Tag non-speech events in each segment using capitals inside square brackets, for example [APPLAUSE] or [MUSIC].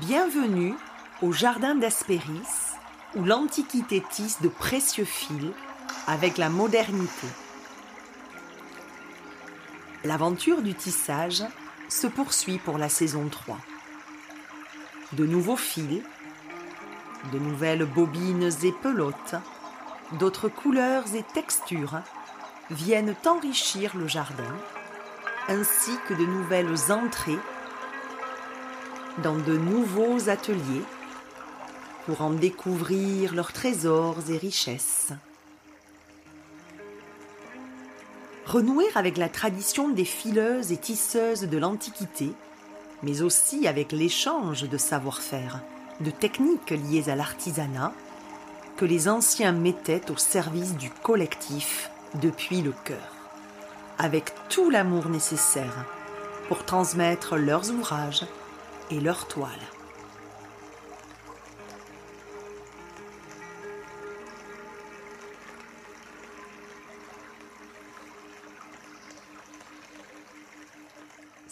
Bienvenue au jardin d'Aspéris, où l'Antiquité tisse de précieux fils avec la modernité. L'aventure du tissage se poursuit pour la saison 3. De nouveaux fils, de nouvelles bobines et pelotes, d'autres couleurs et textures viennent enrichir le jardin, ainsi que de nouvelles entrées dans de nouveaux ateliers pour en découvrir leurs trésors et richesses. Renouer avec la tradition des fileuses et tisseuses de l'Antiquité, mais aussi avec l'échange de savoir-faire, de techniques liées à l'artisanat, que les anciens mettaient au service du collectif depuis le cœur, avec tout l'amour nécessaire pour transmettre leurs ouvrages et leurs toiles.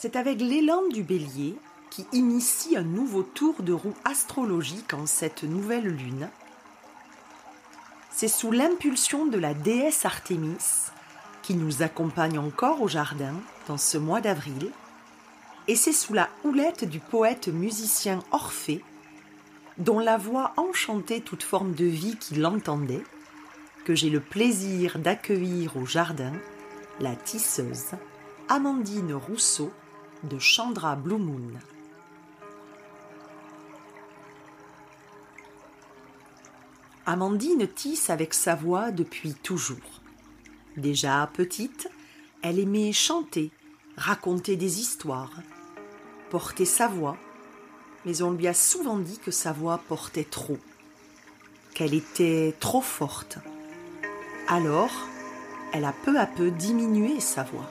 C'est avec l'élan du bélier qui initie un nouveau tour de roue astrologique en cette nouvelle lune. C'est sous l'impulsion de la déesse Artémis, qui nous accompagne encore au jardin dans ce mois d'avril, et c'est sous la houlette du poète musicien Orphée, dont la voix enchantait toute forme de vie qui l'entendait, que j'ai le plaisir d'accueillir au jardin la tisseuse Amandine Rousseau de Chandra Blue. Amandine tisse avec sa voix depuis toujours. Déjà petite, elle aimait chanter, raconter des histoires, porter sa voix, mais on lui a souvent dit que sa voix portait trop, qu'elle était trop forte. Alors, elle a peu à peu diminué sa voix.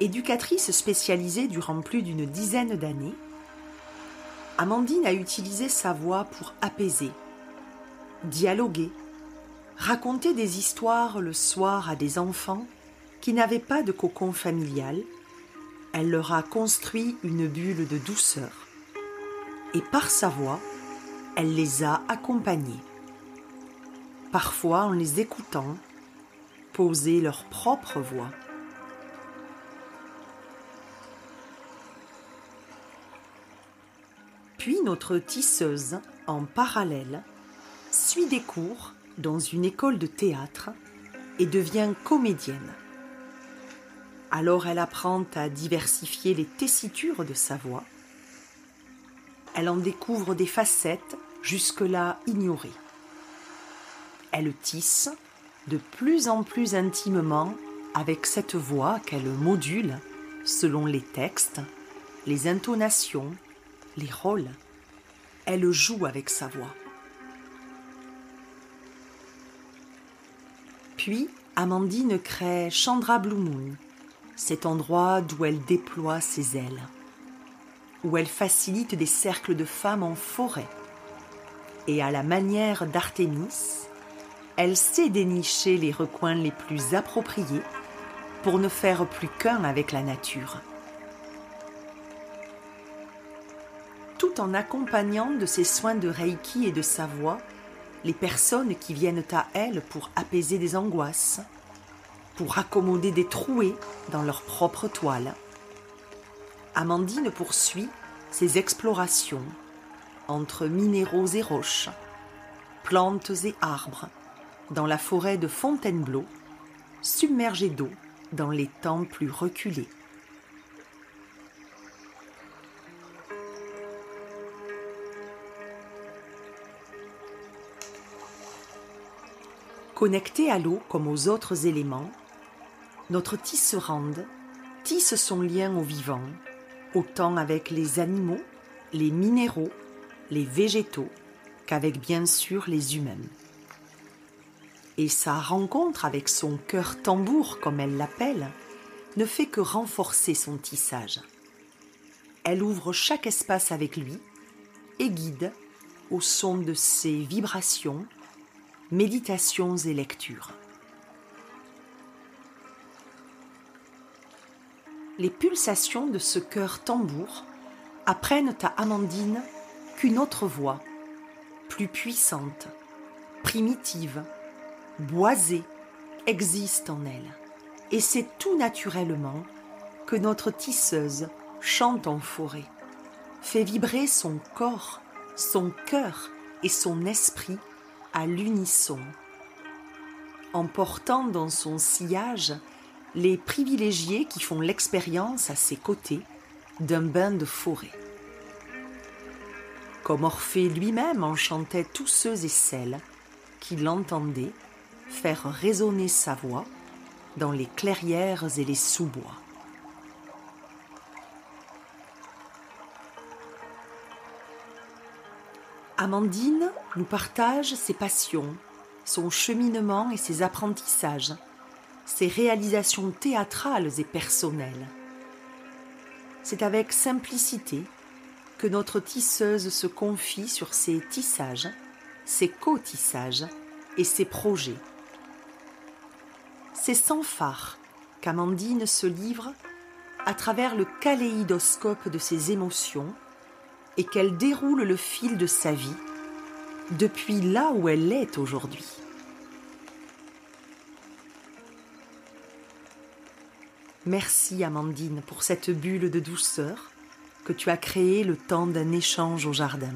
Éducatrice spécialisée durant plus d'une dizaine d'années, Amandine a utilisé sa voix pour apaiser, dialoguer, raconter des histoires le soir à des enfants qui n'avaient pas de cocon familial elle leur a construit une bulle de douceur. Et par sa voix, elle les a accompagnés. Parfois, en les écoutant, poser leur propre voix. Puis notre tisseuse, en parallèle, suit des cours dans une école de théâtre et devient comédienne. Alors elle apprend à diversifier les tessitures de sa voix. Elle en découvre des facettes jusque-là ignorées. Elle tisse de plus en plus intimement avec cette voix qu'elle module selon les textes, les intonations, les rôles. Elle joue avec sa voix. Puis Amandine crée Chandra Blue Moon, cet endroit d'où elle déploie ses ailes, où elle facilite des cercles de femmes en forêt. Et à la manière d'Artémis, elle sait dénicher les recoins les plus appropriés pour ne faire plus qu'un avec la nature. Tout en accompagnant de ses soins de Reiki et de sa voix les personnes qui viennent à elle pour apaiser des angoisses, pour accommoder des trouées dans leur propre toile. Amandine poursuit ses explorations entre minéraux et roches, plantes et arbres, dans la forêt de Fontainebleau, submergée d'eau dans les temps plus reculés. Connectée à l'eau comme aux autres éléments, notre tisserande tisse son lien au vivant, autant avec les animaux, les minéraux, les végétaux, qu'avec bien sûr les humains. Et sa rencontre avec son cœur tambour, comme elle l'appelle, ne fait que renforcer son tissage. Elle ouvre chaque espace avec lui et guide au son de ses vibrations, méditations et lectures. Les pulsations de ce cœur tambour apprennent à Amandine qu'une autre voix, plus puissante, primitive, boisée, existe en elle. Et c'est tout naturellement que notre tisseuse chante en forêt, fait vibrer son corps, son cœur et son esprit à l'unisson, en portant dans son sillage les privilégiés qui font l'expérience à ses côtés d'un bain de forêt. Comme Orphée lui-même enchantait tous ceux et celles qui l'entendaient faire résonner sa voix dans les clairières et les sous-bois. Amandine nous partage ses passions, son cheminement et ses apprentissages, ses réalisations théâtrales et personnelles. C'est avec simplicité que notre tisseuse se confie sur ses tissages, ses co-tissages et ses projets. C'est sans phare qu'Amandine se livre à travers le kaléidoscope de ses émotions et qu'elle déroule le fil de sa vie depuis là où elle est aujourd'hui. Merci Amandine pour cette bulle de douceur que tu as créée le temps d'un échange au jardin.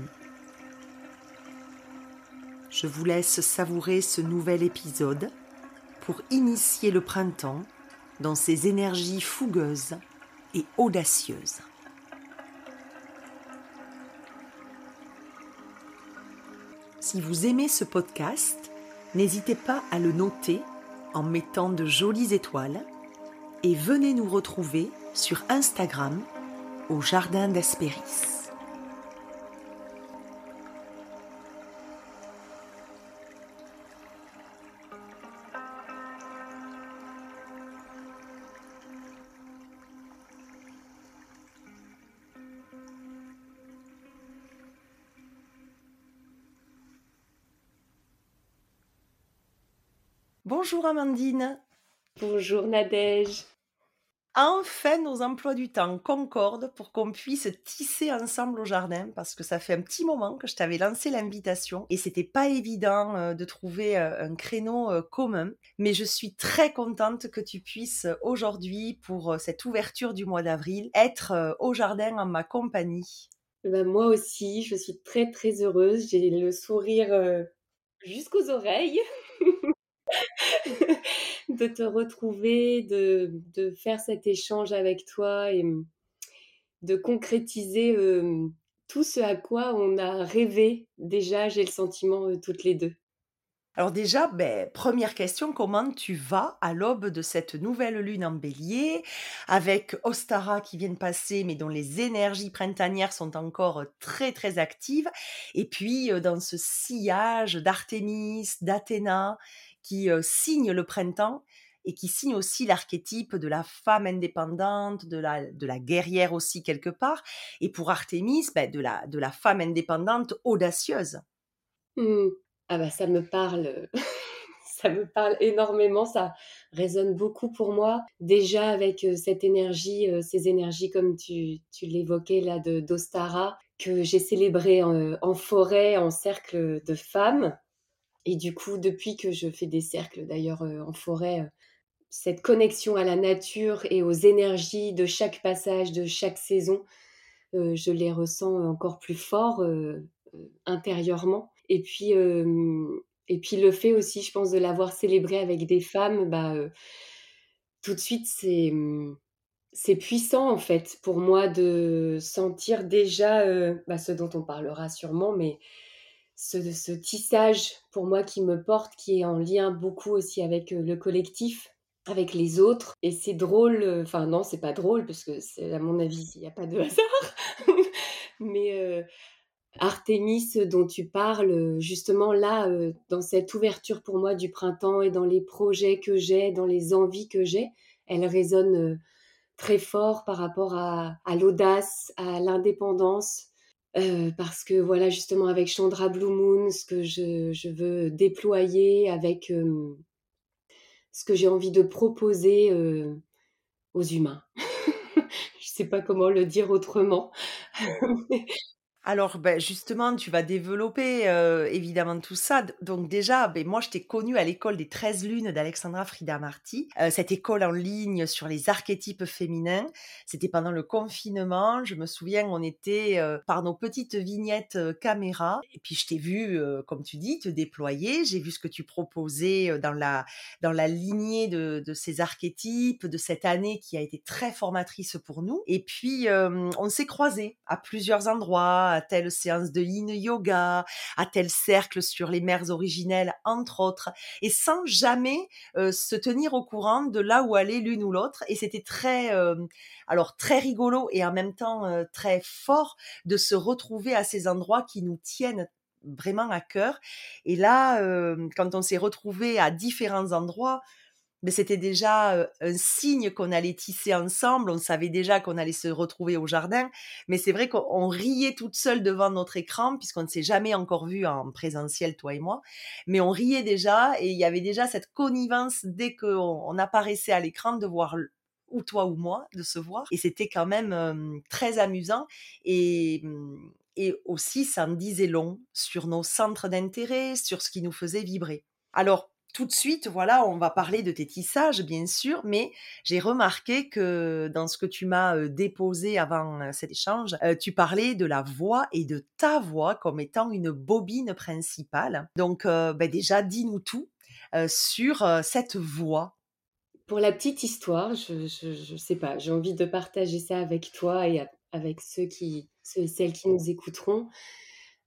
Je vous laisse savourer ce nouvel épisode pour initier le printemps dans ses énergies fougueuses et audacieuses. Si vous aimez ce podcast, n'hésitez pas à le noter en mettant de jolies étoiles et venez nous retrouver sur Instagram au Jardin d'Aspéris. Bonjour Amandine. Bonjour Nadège. Enfin, nos emplois du temps concordent pour qu'on puisse tisser ensemble au jardin parce que ça fait un petit moment que je t'avais lancé l'invitation et c'était pas évident euh, de trouver euh, un créneau euh, commun. Mais je suis très contente que tu puisses aujourd'hui, pour cette ouverture du mois d'avril, être au jardin en ma compagnie. Eh ben, moi aussi, je suis très très heureuse. J'ai le sourire jusqu'aux oreilles. [LAUGHS] [LAUGHS] de te retrouver, de, de, faire cet échange avec toi et de concrétiser tout ce à quoi on a rêvé déjà, j'ai le sentiment, toutes les deux. Alors déjà, ben, première question, comment tu vas à l'aube de cette nouvelle lune en bélier, avec Ostara qui vient de passer, mais dont les énergies printanières sont encore très très actives, et puis dans ce sillage d'Artémis, d'Athéna, qui signe le printemps et qui signe aussi l'archétype de la femme indépendante, de la, de la guerrière aussi quelque part, et pour Artémis, ben, de, la, de la femme indépendante audacieuse. Mmh. Ah bah ça me parle, [LAUGHS] ça me parle énormément, ça résonne beaucoup pour moi. Déjà avec cette énergie, ces énergies comme tu, tu l'évoquais là de d'Ostara, que j'ai célébré en forêt, en cercle de femmes et du coup, depuis que je fais des cercles d'ailleurs en forêt, cette connexion à la nature et aux énergies de chaque passage, de chaque saison, je les ressens encore plus fort intérieurement. Et puis, et puis le fait aussi, je pense, de l'avoir célébré avec des femmes, bah, tout de suite, c'est c'est puissant en fait pour moi de sentir déjà bah, ce dont on parlera sûrement, mais ce, tissage pour moi qui me porte, qui est en lien beaucoup aussi avec le collectif, avec les autres. Et c'est drôle, enfin non, c'est pas drôle parce que à mon avis, il n'y a pas de [LAUGHS] hasard. Mais Artémis dont tu parles, justement là, dans cette ouverture pour moi du printemps et dans les projets que j'ai, dans les envies que j'ai, elle résonne très fort par rapport à l'audace, à l'indépendance, parce que voilà, justement, avec Chandra Blue Moon, ce que je, veux déployer, avec ce que j'ai envie de proposer aux humains. [LAUGHS] sais pas comment le dire autrement. [LAUGHS] Alors, ben, justement, tu vas développer, heu, évidemment tout ça. donc déjà, ben, moi, je t'ai connue à l'école des 13 lunes d'Alexandra Frida Marty, euh, cette école en ligne sur les archétypes féminins. C'était pendant le confinement. Je me souviens, on était, euh, par nos petites vignettes, euh, caméra et puis je t'ai vu, comme tu dis, te déployer. J'ai vu ce que tu proposais, dans la dans la lignée de de ces archétypes, de cette année qui a été très formatrice pour nous et puis, on s'est croisés à plusieurs endroits à telle séance de yin yoga, à tel cercle sur les mères originelles, entre autres, et sans jamais euh, se tenir au courant de là où allait l'une ou l'autre. Et c'était très, euh, alors très rigolo et en même temps euh, très fort de se retrouver à ces endroits qui nous tiennent vraiment à cœur. Et là, quand on s'est retrouvé à différents endroits, mais c'était déjà un signe qu'on allait tisser ensemble. On savait déjà qu'on allait se retrouver au jardin. Mais c'est vrai qu'on riait toute seule devant notre écran, puisqu'on ne s'est jamais encore vu en présentiel, toi et moi. Mais on riait déjà et il y avait déjà cette connivence dès qu'on apparaissait à l'écran de voir ou toi ou moi, de se voir. Et c'était quand même très amusant. Et, mmh, et aussi, ça en disait long sur nos centres d'intérêt, sur ce qui nous faisait vibrer. Alors, tout de suite, voilà, on va parler de tes tissages, bien sûr, mais j'ai remarqué que dans ce que tu m'as déposé avant cet échange, tu parlais de la voix et de ta voix comme étant une bobine principale. Donc, ben déjà, dis-nous tout sur cette voix. Pour la petite histoire, je ne sais pas, j'ai envie de partager ça avec toi et avec ceux qui, celles qui nous écouteront.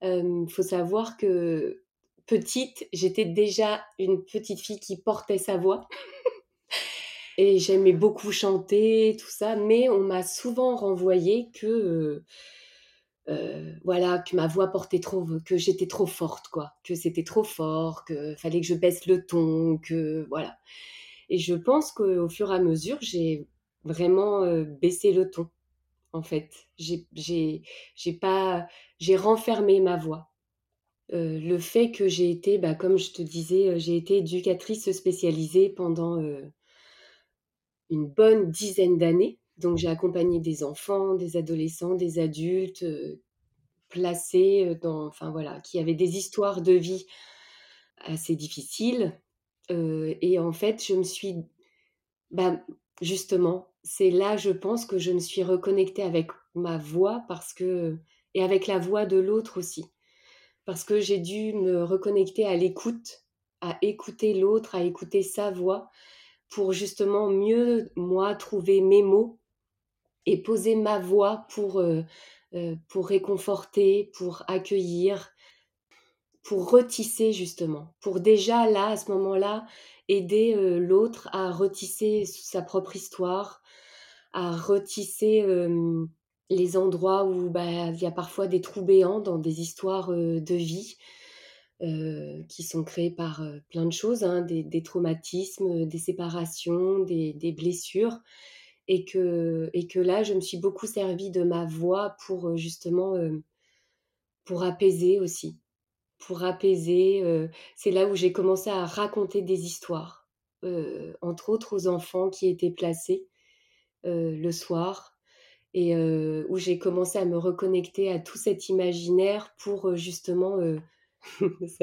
Il faut savoir que petite, j'étais déjà une petite fille qui portait sa voix. [LAUGHS] et j'aimais beaucoup chanter, tout ça, mais on m'a souvent renvoyé que euh, euh, voilà, que ma voix portait trop, que j'étais trop forte, quoi, que c'était trop fort, que fallait que je baisse le ton, que voilà. Et je pense qu'au fur et à mesure, j'ai vraiment euh, baissé le ton. En fait, j'ai, j'ai pas, j'ai renfermé ma voix. Euh, le fait que j'ai été, bah, comme je te disais, euh, j'ai été éducatrice spécialisée pendant euh, une bonne dizaine d'années. Donc j'ai accompagné des enfants, des adolescents, des adultes placés dans, enfin voilà, qui avaient des histoires de vie assez difficiles. et en fait, je me suis, bah, justement, c'est là, je pense que je me suis reconnectée avec ma voix parce que et avec la voix de l'autre aussi parce que j'ai dû me reconnecter à l'écoute, à écouter l'autre, à écouter sa voix, pour justement mieux, moi, trouver mes mots et poser ma voix pour, euh, euh, pour réconforter, pour accueillir, pour retisser justement, pour déjà là, à ce moment-là, aider euh, l'autre à retisser sa propre histoire, à retisser les endroits où bah, il y a parfois des trous béants dans des histoires de vie qui sont créées par plein de choses, hein, des, traumatismes, des séparations, des, blessures. Et que, là, je me suis beaucoup servi de ma voix pour justement apaiser aussi. Pour apaiser. c'est là où j'ai commencé à raconter des histoires, entre autres aux enfants qui étaient placés le soir et où j'ai commencé à me reconnecter à tout cet imaginaire pour justement [LAUGHS]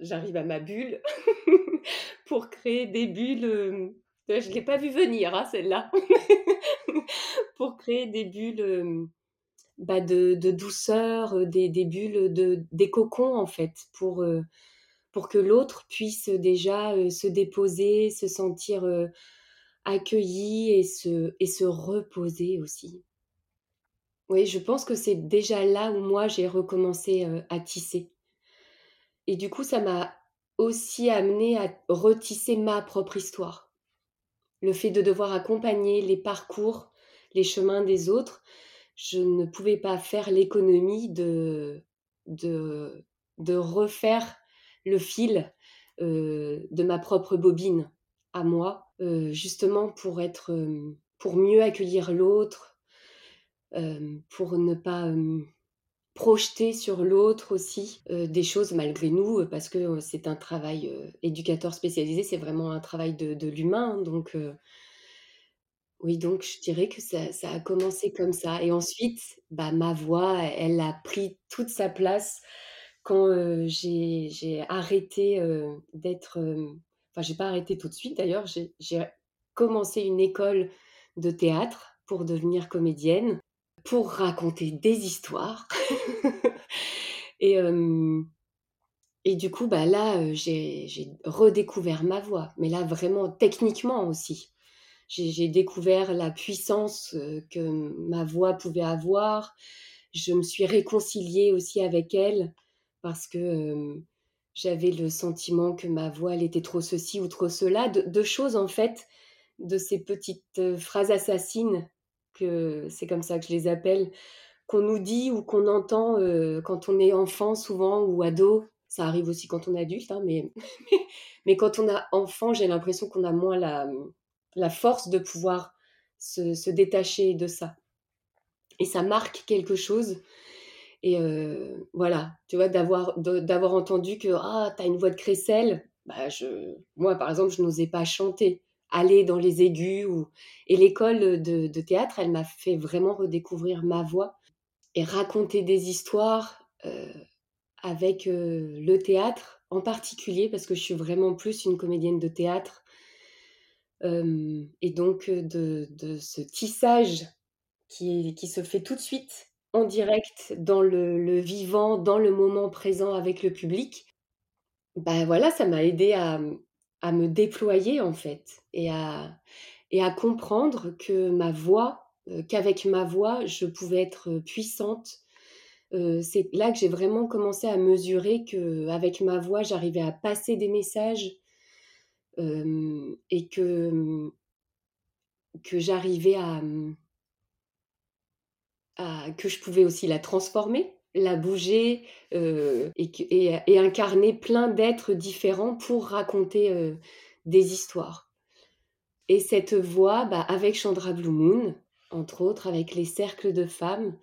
j'arrive à ma bulle [LAUGHS] pour créer des bulles je ne l'ai pas vu venir hein, celle-là [LAUGHS] pour créer des bulles bah, de, de, douceur des, des, bulles de des cocons en fait pour pour que l'autre puisse déjà se déposer se sentir accueilli et se, et se reposer aussi. Oui, je pense que c'est déjà là où moi j'ai recommencé à tisser. Et du coup, ça m'a aussi amené à retisser ma propre histoire. Le fait de devoir accompagner les parcours, les chemins des autres, je ne pouvais pas faire l'économie de, de, de refaire le fil de ma propre bobine à moi, justement pour être, pour mieux accueillir l'autre, pour ne pas projeter sur l'autre aussi des choses malgré nous, parce que c'est un travail éducateur spécialisé, c'est vraiment un travail de, l'humain, donc Oui, donc je dirais que ça a commencé comme ça. Et ensuite, bah, ma voix, elle a pris toute sa place quand, j'ai arrêté, d'être, enfin, j'ai pas arrêté tout de suite d'ailleurs, j'ai commencé une école de théâtre pour devenir comédienne, pour raconter des histoires [LAUGHS] et du coup, bah, là, j'ai redécouvert ma voix, mais là, vraiment techniquement aussi. J'ai découvert la puissance, que ma voix pouvait avoir. Je me suis réconciliée aussi avec elle parce que, j'avais le sentiment que ma voix, elle était trop ceci ou trop cela. De choses, en fait, de ces petites, heu, phrases assassines que c'est comme ça que je les appelle, qu'on nous dit ou qu'on entend, heu, quand on est enfant souvent ou ado. Ça arrive aussi quand on est adulte, hein, mais [LAUGHS] mais quand on a enfant, j'ai l'impression qu'on a moins la, la force de pouvoir se se détacher de ça et ça marque quelque chose et heu, voilà, tu vois? D'avoir d'avoir entendu que: «Ah, tu as une voix de crécelle», bah, je moi, par exemple, je n'osais pas chanter, aller dans les aigus ou et l'école, de théâtre, elle m'a fait vraiment redécouvrir ma voix et raconter des histoires, heu, avec, heu, le théâtre en particulier parce que je suis vraiment plus une comédienne de théâtre. Et donc de de ce tissage qui qui se fait tout de suite en direct dans le vivant, dans le moment présent avec le public, bah, voilà, ça m'a aidée à, à me déployer en fait et à et à comprendre que ma voix, heu, qu'avec ma voix, je pouvais être, puissante. Heu, c'est là que j'ai vraiment commencé à mesurer qu'avec ma voix, j'arrivais à passer des messages, hem et que, que j'arrivais à, que je pouvais aussi la transformer, la bouger, heu et incarner plein d'êtres différents pour raconter, heu, des histoires. Et cette voix, bah, avec Chandra Blue Moon, entre autres, avec les cercles de femmes,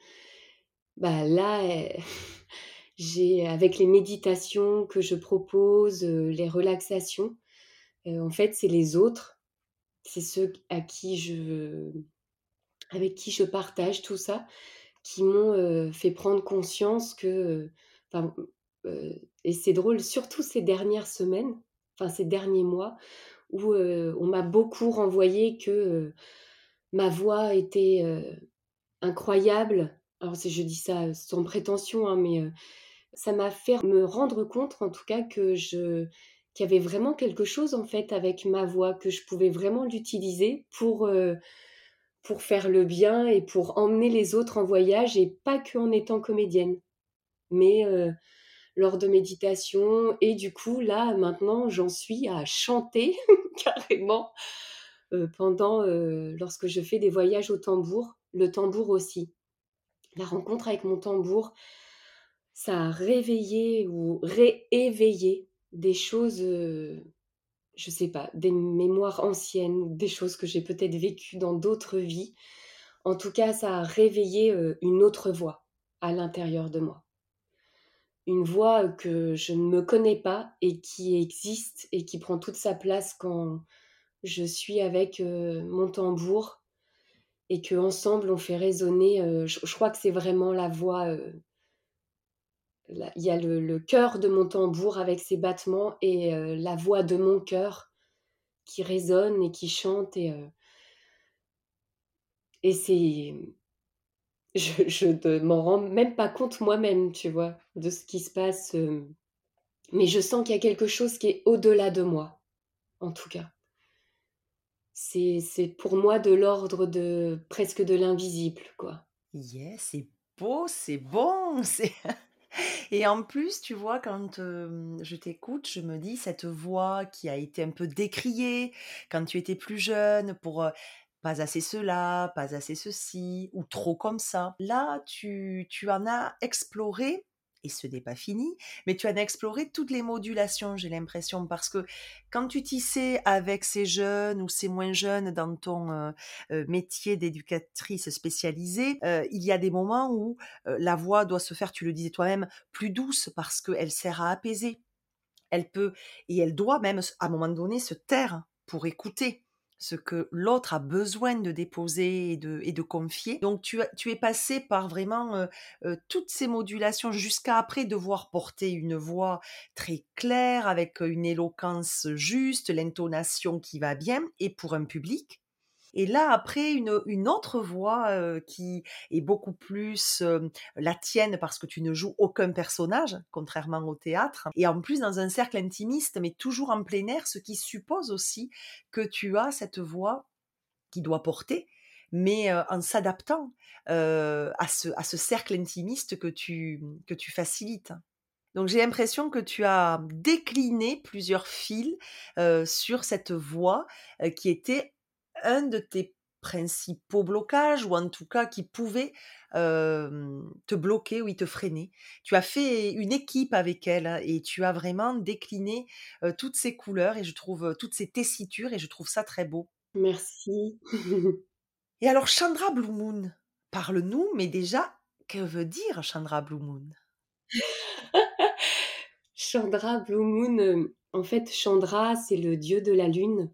bah, là, [LAUGHS] j'ai avec les méditations que je propose, heu, les relaxations, en fait, c'est les autres, c'est ceux à qui je avec qui je partage tout ça, qui m'ont, fait prendre conscience que, enfin, et c'est drôle, surtout ces dernières semaines, enfin ces derniers mois où, on m'a beaucoup renvoyé que, ma voix était, incroyable. Alors je dis ça sans prétention, hein, mais, ça m'a fait me rendre compte en tout cas que je qu'il y avait vraiment quelque chose en fait avec ma voix, que je pouvais vraiment l'utiliser pour, pour faire le bien et pour emmener les autres en voyage et pas qu'en étant comédienne. Mais, heu, lors de méditation et du coup là maintenant j'en suis à chanter [LAUGHS] carrément, heu, pendant, heu, lorsque je fais des voyages au tambour, le tambour aussi. La rencontre avec mon tambour, ça a réveillé ou rééveillé des choses, je sais pas, des mémoires anciennes, des choses que j'ai peut-être vécues dans d'autres vies. En tout cas, ça a réveillé, heu, une autre voix à l'intérieur de moi. Une voix, que je ne me connais pas et qui existe et qui prend toute sa place quand je suis avec, heu, mon tambour et qu'ensemble on fait résonner, je crois que c'est vraiment la voix, il y a le cœur de mon tambour avec ses battements et heu, la voix de mon cœur qui résonne et qui chante et heu et c'est je ne m'en rends même pas compte moi-même, tu vois? De ce qui se passe, hem, mais je sens qu'il y a quelque chose qui est au-delà de moi, en tout cas. C'est c'est pour moi de l'ordre de presque de l'invisible, quoi. Yeah, c'est beau, c'est bon, [LAUGHS] c'est [LAUGHS] et en plus, tu vois, quand, je t'écoute, je me dis cette voix qui a été un peu décriée quand tu étais plus jeune pour, pas assez cela, pas assez ceci ou trop comme ça. Là, tu tu en as exploré et ce n'est pas fini, mais tu as exploré toutes les modulations, j'ai l'impression, parce que quand tu tissais avec ces jeunes ou ces moins jeunes dans ton, heu heu, métier d'éducatrice spécialisée, heu, il y a des moments où, la voix doit se faire, tu le disais toi-même, plus douce parce qu'elle sert à apaiser. Elle peut et elle doit même à un moment donné se taire pour écouter, ce que l'autre a besoin de déposer et de, confier. Donc tu, es passé par vraiment euh, euh, toutes ces modulations jusqu'à après devoir porter une voix très claire avec une éloquence juste, l'intonation qui va bien et pour un public. Et là, après, une, autre voix qui est beaucoup plus la tienne parce que tu ne joues aucun personnage, contrairement au théâtre. Et en plus, dans un cercle intimiste, mais toujours en plein air, ce qui suppose aussi que tu as cette voix qui doit porter, mais en s'adaptant à, ce, à ce cercle intimiste que tu, que tu facilites. Donc j'ai l'impression que tu as décliné plusieurs fils sur cette voix qui était un de tes principaux blocages, ou en tout cas qui pouvait te bloquer ou te freiner. Tu as fait une équipe avec elle hein, et tu as vraiment décliné toutes ces couleurs et je trouve toutes ces tessitures et je trouve ça très beau. Merci. [LAUGHS] et alors Chandra Blue Moon, parle-nous, mais déjà, que veut dire Chandra Blue Moon? [LAUGHS] Chandra Blue Moon, en fait, Chandra, c'est le dieu de la lune.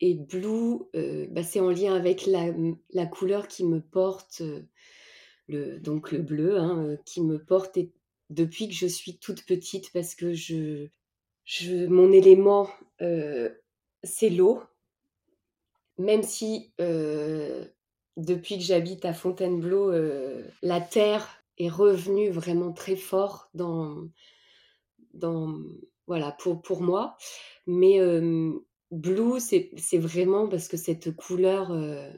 Et blue, euh, bah, c'est en lien avec la, couleur qui me porte, euh, le, donc le bleu, hein, euh, qui me porte depuis que je suis toute petite parce que je, je mon élément, c'est l'eau. Même si depuis que j'habite à Fontainebleau, la terre est revenue vraiment très fort dans, dans voilà, pour, pour moi. Mais Blue, c'est vraiment parce que cette couleur, euh,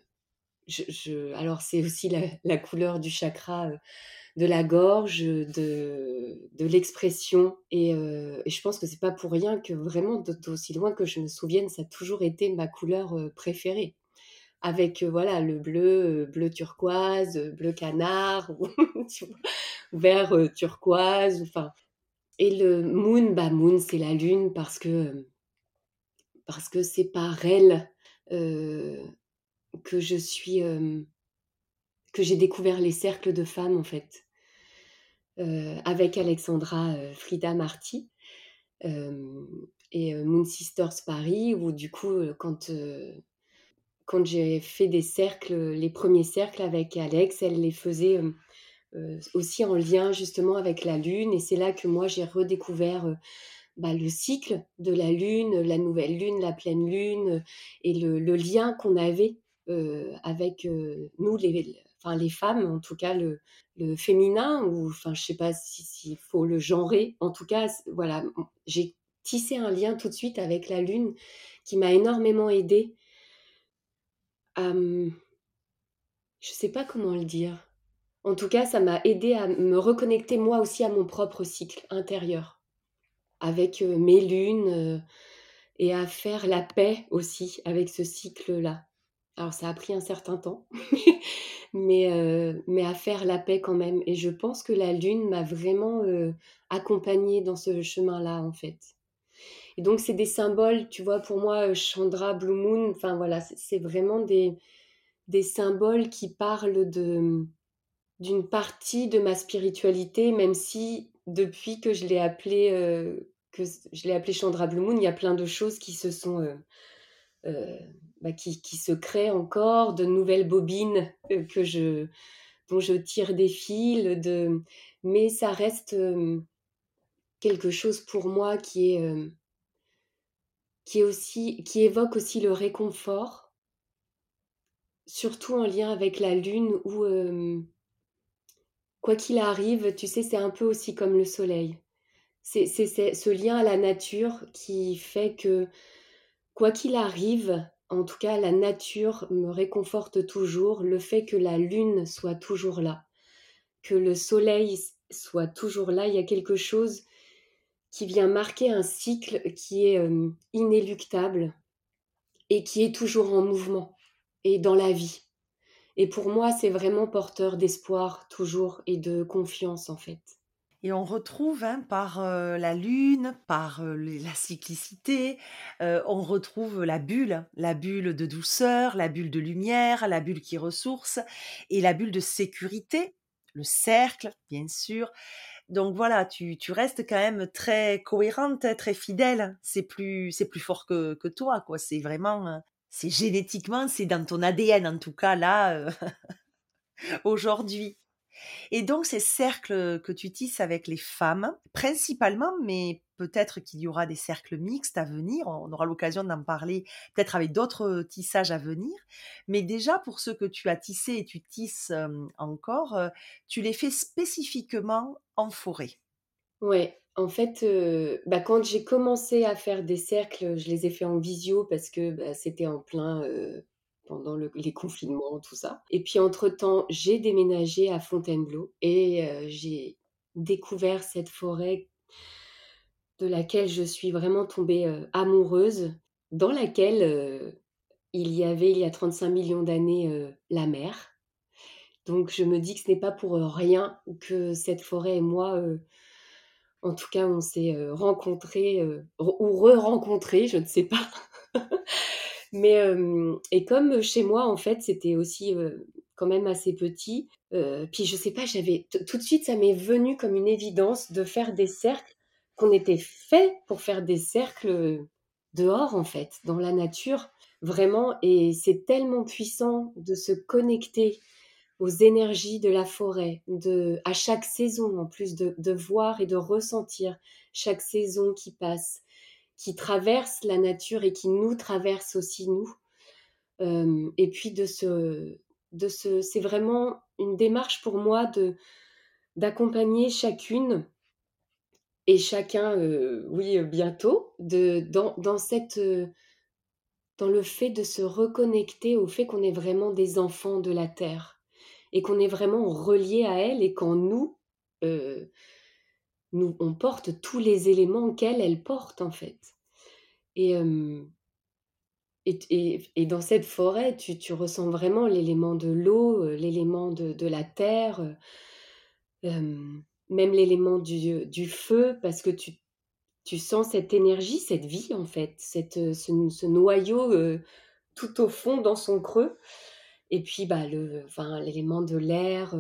je, alors c'est aussi [LAUGHS] la, couleur du chakra euh, de la gorge, de, de l'expression. Euh, et, je pense que c'est pas pour rien que vraiment, d'aussi loin que je me souvienne, ça a toujours été ma couleur préférée. Avec voilà le bleu, bleu turquoise, bleu canard, [LAUGHS] vert turquoise, enfin. Et le moon, bah moon, c'est la lune parce que parce que c'est par elle que je suis que j'ai découvert les cercles de femmes en fait. Avec Alexandra Frida Marty et Moon Sisters Paris où du coup quand quand j'ai fait des cercles les premiers cercles avec Alex elle les faisait aussi en lien justement avec la lune et c'est là que moi j'ai redécouvert bah, le cycle de la lune, la nouvelle lune, la pleine lune, et le, lien qu'on avait avec nous, les, femmes, en tout cas le, féminin, ou enfin, je sais pas s'il faut le genrer. En tout cas, voilà, j'ai tissé un lien tout de suite avec la lune qui m'a énormément aidé à, je sais pas comment le dire. En tout cas, ça m'a aidé à me reconnecter moi aussi à mon propre cycle intérieur avec mes lunes et à faire la paix aussi avec ce cycle-là. Alors ça a pris un certain temps, [LAUGHS] mais, à faire la paix quand même. Et je pense que la lune m'a vraiment accompagnée dans ce chemin-là en fait. Et donc c'est des symboles, tu vois, pour moi, Chandra, Blue Moon, enfin voilà, c'est vraiment des, des symboles qui parlent d'une partie de ma spiritualité, même si depuis que je l'ai appelé que je l'ai appelé Chandra Blue Moon, il y a plein de choses qui se sont euh, euh, bah, qui, se créent encore, de nouvelles bobines euh, que je dont je tire des fils, de mais ça reste quelque chose pour moi qui est qui qui évoque aussi le réconfort, surtout en lien avec la lune où quoi qu'il arrive, tu sais, c'est un peu aussi comme le soleil c'est ce lien à la nature qui fait que, quoi qu'il arrive, en tout cas, la nature me réconforte toujours. Le fait que la lune soit toujours là, que le soleil soit toujours là, il y a quelque chose qui vient marquer un cycle qui est inéluctable et qui est toujours en mouvement et dans la vie. Et pour moi, c'est vraiment porteur d'espoir toujours et de confiance en fait. Et on retrouve hein, par la lune, par la cyclicité, on retrouve la bulle, la bulle de douceur, la bulle de lumière, la bulle qui ressource et la bulle de sécurité, le cercle, bien sûr. Donc voilà, tu, tu restes quand même très cohérente, hein, très fidèle. C'est plus, c'est plus fort que, que toi, quoi. C'est vraiment, euh, c'est génétiquement, c'est dans ton ADN en tout cas là, euh, [LAUGHS] aujourd'hui. Et donc ces cercles que tu tisses avec les femmes, principalement, mais peut-être qu'il y aura des cercles mixtes à venir, on aura l'occasion d'en parler peut-être avec d'autres tissages à venir, mais déjà pour ceux que tu as tissés et tu tisses encore, tu les fais spécifiquement en forêt. Ouais, en fait, bah, quand j'ai commencé à faire des cercles, je les ai fait en visio parce que, bah, c'était en plein, pendant les confinements, tout ça. Et puis entre-temps, j'ai déménagé à Fontainebleau et j'ai découvert cette forêt de laquelle je suis vraiment tombée amoureuse, dans laquelle il y avait, il y a 35 millions d'années, la mer. Donc je me dis que ce n'est pas pour rien que cette forêt et moi, en tout cas, on s'est rencontrés ou re-rencontrés, je ne sais pas. [LAUGHS] Mais et comme chez moi, en fait, c'était aussi quand même assez petit. puis je sais pas, j'avais tout de suite, ça m'est venu comme une évidence de faire des cercles, qu'on était fait pour faire des cercles dehors, en fait, dans la nature, vraiment. Et c'est tellement puissant de se connecter aux énergies de la forêt, de, à chaque saison en plus, de, de voir et de ressentir chaque saison qui passe qui traverse la nature et qui nous traverse aussi nous. Euh, et puis de ce, de ce, c'est vraiment une démarche pour moi de d'accompagner chacune et chacun, euh, oui, bientôt, de, dans, dans, cette, dans le fait de se reconnecter au fait qu'on est vraiment des enfants de la terre et qu'on est vraiment relié à elle et qu'en nous, euh, nous, on porte tous les éléments qu'elle, elle porte en fait. Et, et, et, dans cette forêt, tu, tu ressens vraiment l'élément de l'eau, l'élément de, de, la terre, même l'élément du, du, feu, parce que tu, tu sens cette énergie, cette vie en fait, cette, ce, ce noyau tout au fond dans son creux. Et puis bah, le, enfin, l'élément de l'air.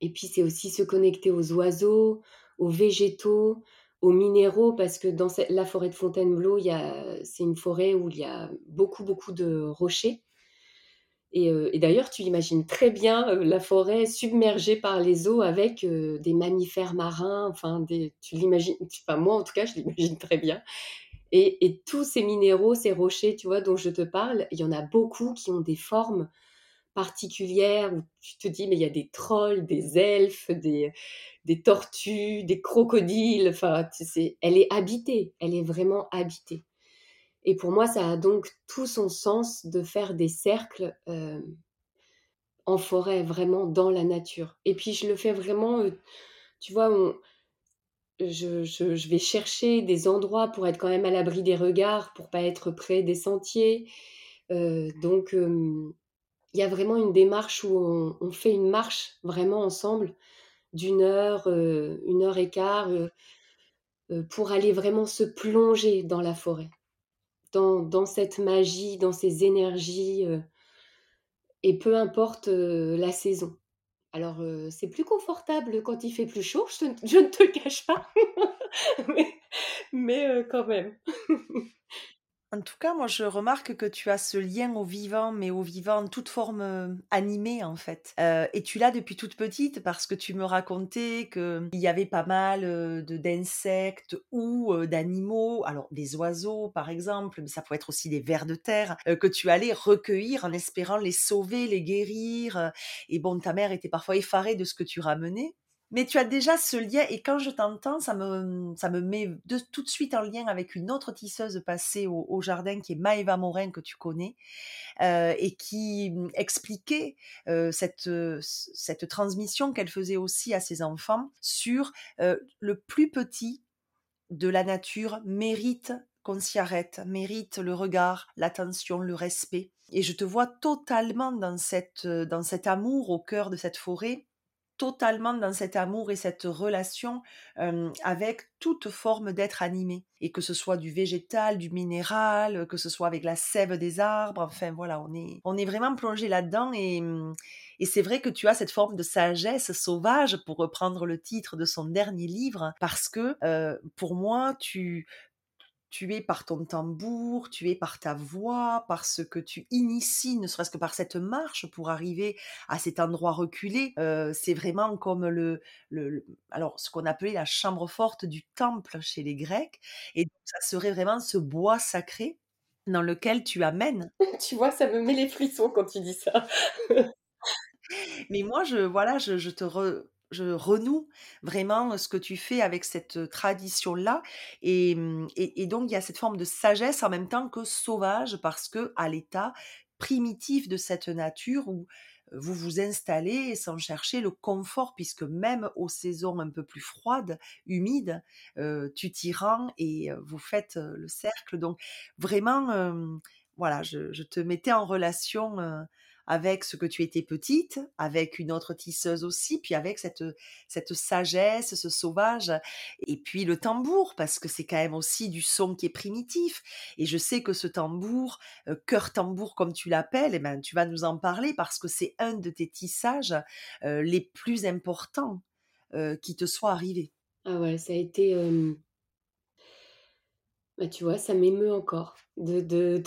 et puis c'est aussi se connecter aux oiseaux, aux végétaux, aux minéraux, parce que dans la forêt de Fontainebleau, c'est une forêt où il y a beaucoup, beaucoup de rochers. Et, euh, d'ailleurs, tu imagines très bien euh, la forêt submergée par les eaux avec euh, des mammifères marins. Enfin, des, tu l'imagines, enfin, moi en tout cas, je [LAUGHS] l'imagine très bien. Et, et, tous ces minéraux, ces rochers, tu vois, dont je te parle, il y en a beaucoup qui ont des formes particulière où tu te dis mais il y a des trolls, des elfes, des, des tortues, des crocodiles. Enfin, tu sais, elle est habitée, elle est vraiment habitée. Et pour moi, ça a donc tout son sens de faire des cercles euh, en forêt, vraiment dans la nature. Et puis je le fais vraiment, euh, tu vois, je, je, vais chercher des endroits pour être quand même à l'abri des regards, pour pas être près des sentiers. Euh, donc il y a vraiment une démarche où on, fait une marche vraiment ensemble d'une heure, euh, une heure et quart, euh, euh, pour aller vraiment se plonger dans la forêt, dans, cette magie, dans ces énergies, et peu importe la saison. Alors, c'est plus confortable quand il fait plus chaud, je, ne te cache pas, [LAUGHS] mais quand même. [LAUGHS] En tout cas, moi, je remarque que tu as ce lien au vivant, mais au vivant en toute forme animée, en fait. et tu l'as depuis toute petite parce que tu me racontais qu'il y avait pas mal de d'insectes ou d'animaux, alors des oiseaux par exemple, mais ça peut être aussi des vers de terre, que tu allais recueillir en espérant les sauver, les guérir. et bon, ta mère était parfois effarée de ce que tu ramenais. Mais tu as déjà ce lien et quand je t'entends, ça me, ça me met de, tout de suite en lien avec une autre tisseuse passée au, jardin qui est Maëva Morin que tu connais euh, et qui mmh, expliquait euh, cette, cette transmission qu'elle faisait aussi à ses enfants sur euh, le plus petit de la nature mérite qu'on s'y arrête, mérite le regard, l'attention, le respect. Et je te vois totalement dans, cette, dans cet amour au cœur de cette forêt totalement dans cet amour et cette relation avec toute forme d'être animé. Et que ce soit du végétal, du minéral, que ce soit avec la sève des arbres, enfin voilà, on est, on est vraiment plongé là-dedans et, et c'est vrai que tu as cette forme de sagesse sauvage, pour reprendre le titre de son dernier livre, parce que pour moi, tu, tu es par ton tambour, tu es par ta voix, par ce que tu inities, ne serait-ce que par cette marche pour arriver à cet endroit reculé. Euh, c'est vraiment comme le, le, alors ce qu'on appelait la chambre forte du temple chez les Grecs. Et donc, ça serait vraiment ce bois sacré dans lequel tu amènes. [LAUGHS] tu vois, ça me met les frissons quand tu dis ça. Mais moi, je voilà, je, je te re, je renoue vraiment ce que tu fais avec cette tradition-là. Mmh, et, et, donc, il y a cette forme de sagesse en même temps que sauvage, parce que à l'état primitif de cette nature où vous vous installez sans chercher le confort, puisque même aux saisons un peu plus froides, humides, tu t'y rends et vous faites le cercle. Donc, vraiment, voilà, je, je, te mettais en relation avec ce que tu étais petite, avec une autre tisseuse aussi, puis avec cette, cette sagesse, ce sauvage, et puis le tambour, parce que c'est quand même aussi du son qui est primitif. Et je sais que ce tambour, euh, cœur tambour comme tu l'appelles, eh ben, tu vas nous en parler parce que c'est un de tes tissages euh, les plus importants euh, qui te soit arrivé. Ah ouais, ça a été... Bah, tu vois, ça m'émeut encore de, de,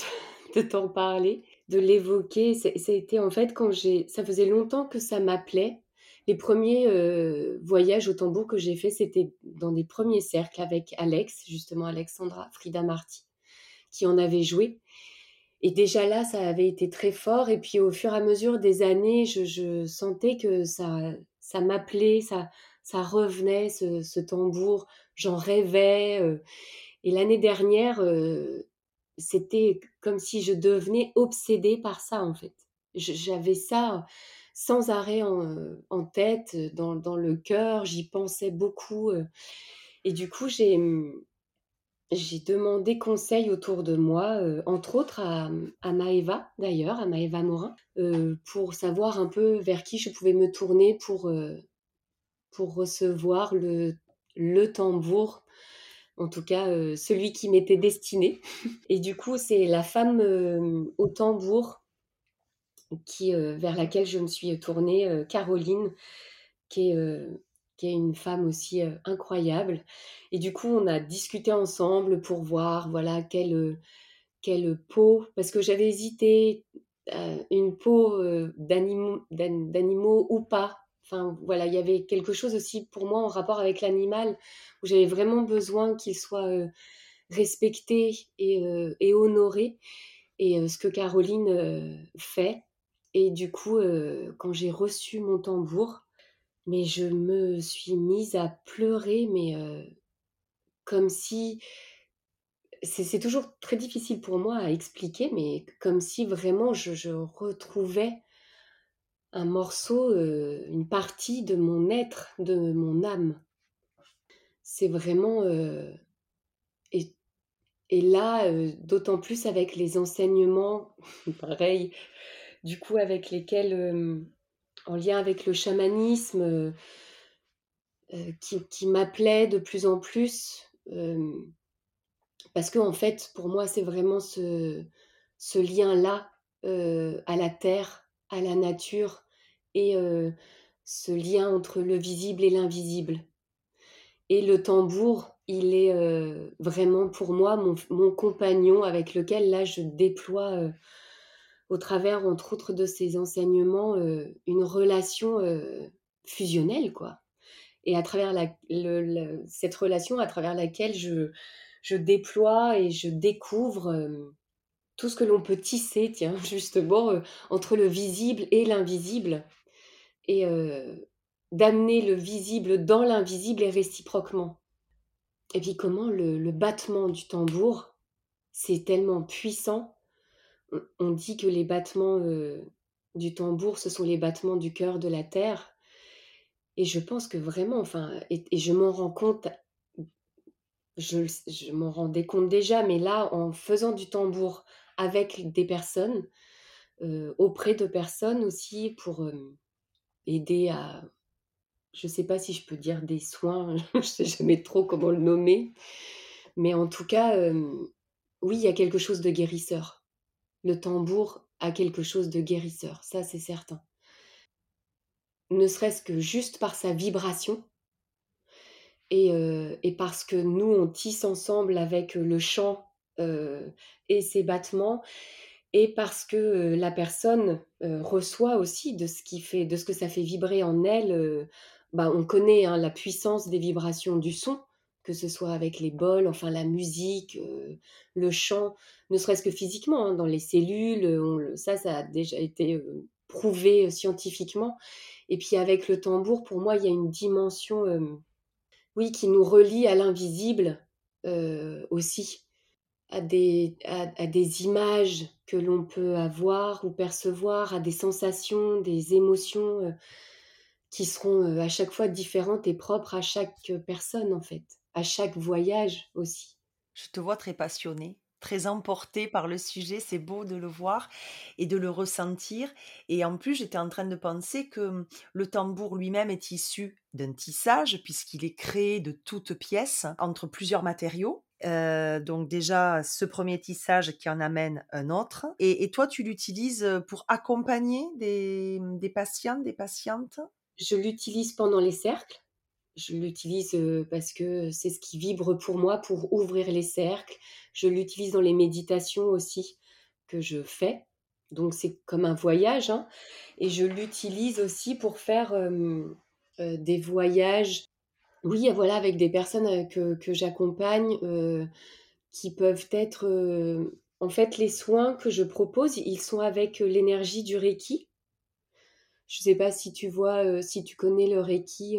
de t'en parler de l'évoquer. Ça a été en fait quand j'ai ça faisait longtemps que ça m'appelait. Les premiers, euh, voyages au tambour que j'ai fait, c'était dans des premiers cercles avec Alex, justement Alexandra Frida Marty, qui en avait joué et déjà là, ça avait été très fort et puis au fur et à mesure des années, je sentais que ça ça m'appelait, ça ça revenait ce tambour, j'en rêvais, euh. et l'année dernière, euh, c'était comme si je devenais obsédée par ça, en fait. J'avais ça sans arrêt en, tête, dans, le cœur, j'y pensais beaucoup. Et du coup, j'ai j'ai demandé conseil autour de moi, entre autres à, à Maëva d'ailleurs, à Maëva Morin, pour savoir un peu vers qui je pouvais me tourner pour, pour recevoir le, le tambour en tout cas celui qui m'était destiné. [LAUGHS] Et du coup, c'est la femme au tambour qui, vers laquelle je me suis tournée, Caroline, qui est, une femme aussi incroyable. Et du coup, on a discuté ensemble pour voir, voilà, quelle peau, parce que j'avais hésité, une peau d'animaux ou pas. Enfin, voilà, il y avait quelque chose aussi pour moi en rapport avec l'animal où j'avais vraiment besoin qu'il soit respecté et, honoré. Et ce que Caroline fait. Et du coup, quand j'ai reçu mon tambour, mais je me suis mise à pleurer, mais comme si c'est toujours très difficile pour moi à expliquer, mais comme si vraiment je retrouvais un morceau, une partie de mon être, de mon âme. C'est vraiment, et et là, d'autant plus avec les enseignements, [LAUGHS] pareil, du coup avec lesquels, en lien avec le chamanisme, qui qui m'appelait de plus en plus, parce que en fait, pour moi, c'est vraiment ce ce lien-là, à la terre, à la nature et ce lien entre le visible et l'invisible. Et le tambour, il est vraiment pour moi mon, compagnon avec lequel là je déploie au travers, entre autres, de ces enseignements, une relation fusionnelle, quoi. Et à travers cette relation, à travers laquelle je, je déploie et je découvre tout ce que l'on peut tisser, tiens, [LAUGHS] justement, entre le visible et l'invisible et d'amener le visible dans l'invisible et réciproquement. Et puis comment le, battement du tambour, c'est tellement puissant. On, dit que les battements du tambour, ce sont les battements du cœur de la terre. Et je pense que vraiment, enfin, et, je m'en rends compte, je, je m'en rendais compte déjà, mais là, en faisant du tambour avec des personnes, auprès de personnes aussi, pour aider à, je sais pas si je peux dire des soins, [LAUGHS] je sais jamais trop comment le nommer, mais en tout cas, oui, il y a quelque chose de guérisseur. Le tambour a quelque chose de guérisseur, ça c'est certain. Ne serait-ce que juste par sa vibration et et parce que nous, on tisse ensemble avec, le chant, et ses battements et parce que, heu, la personne, heu, reçoit aussi de ce qui fait de ce que ça fait vibrer en elle, bah, on connaît, hein, la puissance des vibrations du son, que ce soit avec les bols, enfin la musique, le chant, ne serait-ce que physiquement, hein, dans les cellules, ça, ça a déjà été, prouvé, scientifiquement et puis avec le tambour, pour moi, il y a une dimension, oui, qui nous relie à l'invisible, aussi. À des à des images que l'on peut avoir ou percevoir, à des sensations, des émotions, heu, qui seront, heu, à chaque fois différentes et propres à chaque, heu, personne, en fait, à chaque voyage aussi. Je te vois très passionnée, très emportée par le sujet, c'est beau de le voir et de le ressentir et en plus, j'étais en train de penser que, mmh, le tambour lui-même est issu d'un tissage puisqu'il est créé de toutes pièces entre plusieurs matériaux. Donc déjà ce premier tissage qui en amène un autre et toi tu l'utilises, pour accompagner des, mmh, des patients, des patientes? Je l'utilise pendant les cercles. Je l'utilise, parce que c'est ce qui vibre pour moi pour ouvrir les cercles. Je l'utilise dans les méditations aussi que je fais, donc c'est comme un voyage, hein et je l'utilise aussi pour faire, des voyages oui, voilà, avec des personnes, que que j'accompagne, qui peuvent être, en fait, les soins que je propose, ils sont avec, l'énergie du Reiki. Je sais pas si tu vois, si tu connais le Reiki?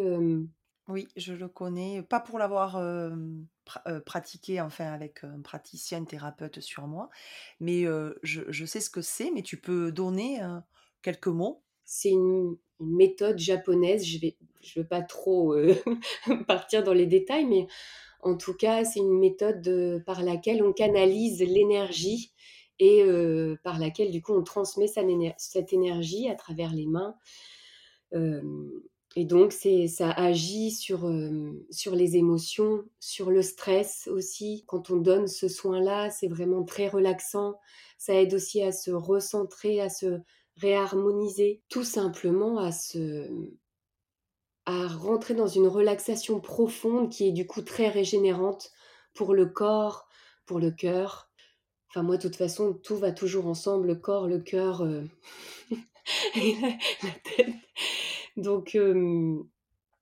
Oui, je le connais, pas pour l'avoir, pratiqué, enfin avec un praticien, thérapeute sur moi, mais je je sais ce que c'est, mais tu peux donner, quelques mots? C'est une méthode japonaise, je vais je veux pas trop, heu, [LAUGHS] partir dans les détails, mais en tout cas, c'est une méthode, par laquelle on canalise l'énergie et heu, par laquelle, du coup, on transmet cette énergie à travers les mains. Hem et donc ça agit sur, sur les émotions, sur le stress aussi. Quand on donne ce soin-là, c'est vraiment très relaxant. Ça aide aussi à se recentrer, à se réharmoniser, tout simplement à se à rentrer dans une relaxation profonde qui est du coup très régénérante pour le corps, pour le cœur. Enfin moi de toute façon, tout va toujours ensemble, le corps, le cœur, heu [LAUGHS] et la tête. Donc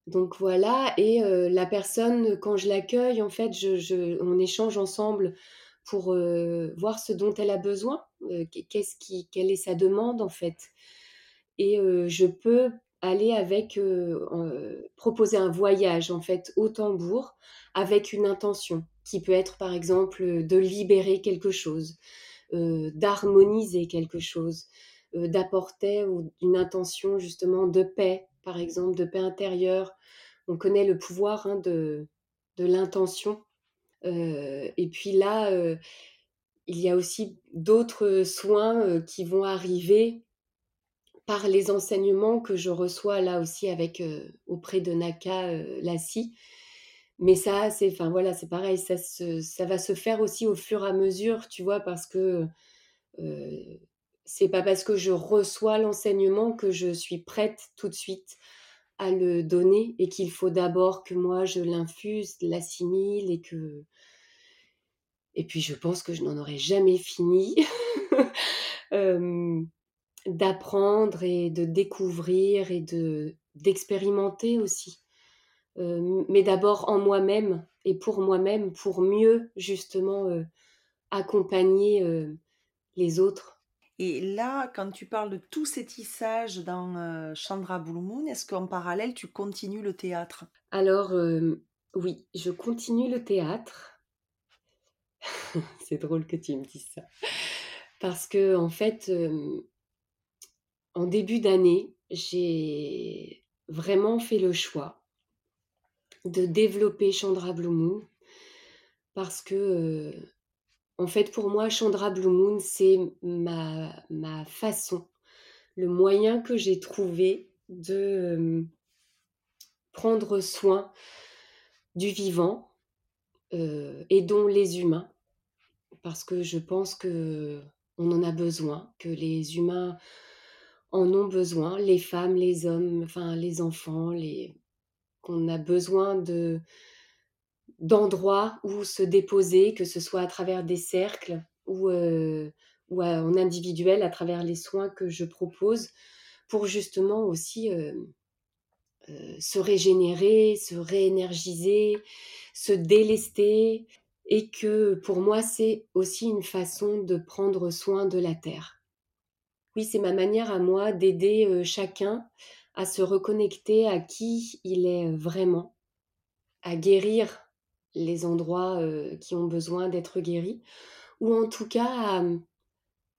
donc voilà et heu, la personne quand je l'accueille en fait, je je on échange ensemble pour, heu, voir ce dont elle a besoin, qu'est-ce qui quelle est sa demande en fait et heu, je peux aller avec, heu, proposer un voyage en fait au tambour avec une intention qui peut être par exemple, de libérer quelque chose, d'harmoniser quelque chose, d'apporter une intention justement de paix, par exemple, de paix intérieure. On connaît le pouvoir, hein, de de l'intention, et puis là, il y a aussi d'autres soins, heu, qui vont arriver par les enseignements que je reçois là aussi avec, heu, auprès de Naka, heu, Lassi. Mais ça, c'est enfin voilà, c'est pareil, ça se ça va se faire aussi au fur et à mesure, tu vois? Parce que, heu, c'est pas parce que je reçois l'enseignement que je suis prête tout de suite à le donner et qu'il faut d'abord que moi je l'infuse, l'assimile et que et puis je pense que je n'en aurai jamais fini, [LAUGHS] d'apprendre et de découvrir et de d'expérimenter aussi. Mais d'abord en moi-même et pour moi-même, pour mieux justement, accompagner, les autres. Et là, quand tu parles de tous ces tissages dans, Chandra Blue Moon, est-ce qu'en parallèle tu continues le théâtre? Alors, oui, je continue le théâtre. [LAUGHS] C'est drôle que tu me dises ça. Parce qu'en fait, hem, en début d'année, j'ai vraiment fait le choix de développer Chandra Blue Moon parce que, en fait, pour moi, Chandra Blue Moon, c'est ma façon, le moyen que j'ai trouvé de, prendre soin du vivant, et dont les humains, parce que je pense que on en a besoin, que les humains en ont besoin, les femmes, les hommes, enfin les enfants, qu'on a besoin de d'endroits où se déposer, que ce soit à travers des cercles ou, ou en individuel à travers les soins que je propose pour justement aussi se régénérer, se réénergiser, se délester et que pour moi c'est aussi une façon de prendre soin de la terre. Oui, c'est ma manière à moi d'aider chacun à se reconnecter à qui il est vraiment, à guérir les endroits qui ont besoin d'être guéris, ou en tout cas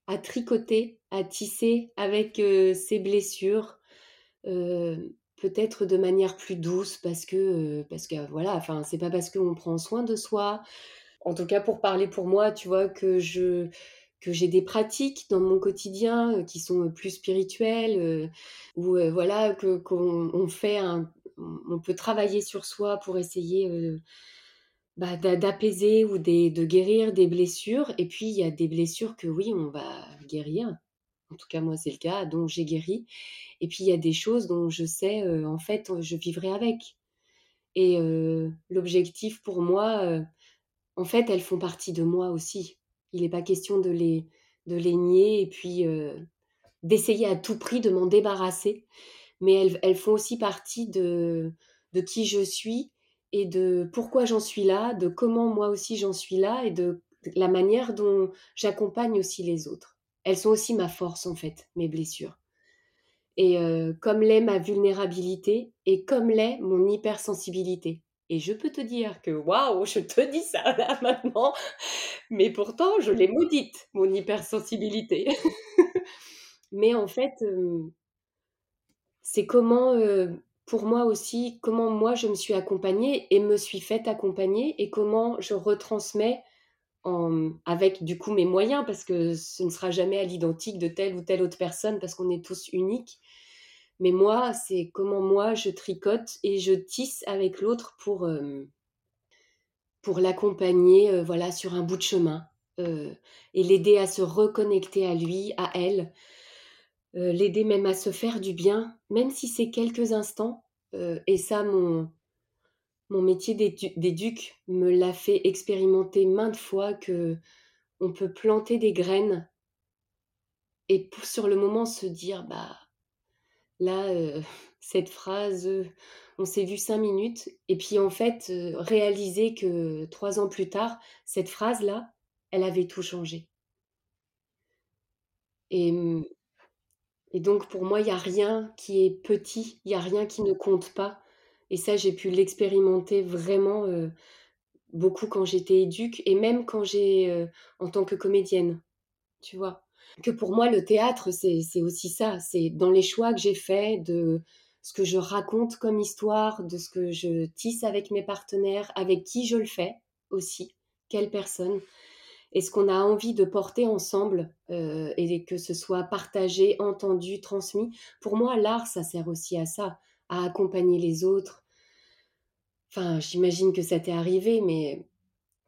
à, tricoter, à tisser avec ses blessures, peut-être de manière plus douce, parce que, parce que voilà, enfin, c'est pas parce qu'on prend soin de soi, en tout cas pour parler pour moi, tu vois, que je que j'ai des pratiques dans mon quotidien euh, qui sont euh, plus spirituelles, euh, ou voilà, que qu'on fait on peut travailler sur soi pour essayer bah, d'apaiser ou de guérir des blessures. Et puis il y a des blessures que oui, on va guérir. En tout cas, moi, c'est le cas, dont j'ai guéri. Et puis il y a des choses dont je sais, en fait, je vivrai avec. Et l'objectif pour moi, en fait, elles font partie de moi aussi. Il n'est pas question de les, de les nier et puis d'essayer à tout prix de m'en débarrasser. Mais elles, elles, font aussi partie de, de qui je suis et de pourquoi j'en suis là, de comment moi aussi j'en suis là et de la manière dont j'accompagne aussi les autres. Elles sont aussi ma force en fait, mes blessures. Et comme l'est ma vulnérabilité et comme l'est mon hypersensibilité. Et je peux te dire que waouh, je te dis ça [LAUGHS] là maintenant, mais pourtant je l'ai maudite, mon hypersensibilité. [LAUGHS] mais en fait, c'est comment, pour moi aussi, comment moi je me suis accompagnée et me suis faite accompagner et comment je retransmets avec du coup mes moyens, parce que ce ne sera jamais à l'identique de telle ou telle autre personne, parce qu'on est tous uniques. Mais moi, c'est comment moi je tricote et je tisse avec l'autre pour, euh, pour l'accompagner euh, voilà, sur un bout de chemin euh, et l'aider à se reconnecter à lui, à elle, l'aider même à se faire du bien, même si c'est quelques instants. et ça, mon, mon métier d'éduc me l'a fait expérimenter maintes fois que on peut planter des graines et pour, sur le moment se dire bah Là, [LAUGHS] cette phrase, on s'est vu cinq minutes et puis en fait, réaliser que trois ans plus tard, cette phrase-là, elle avait tout changé. Et, mmh, et donc pour moi, il y a rien qui est petit, il y a rien qui ne compte pas et ça, j'ai pu l'expérimenter vraiment, beaucoup quand j'étais éduque et même quand j'ai, en tant que comédienne, tu vois? Que pour moi, le théâtre, c'est aussi ça. C'est dans les choix que j'ai faits, de ce que je raconte comme histoire, de ce que je tisse avec mes partenaires, avec qui je le fais aussi, quelle personne, et ce qu'on a envie de porter ensemble euh, et que ce soit partagé, entendu, transmis. Pour moi, l'art, ça sert aussi à ça, à accompagner les autres. Enfin, j'imagine que ça t'est arrivé, mais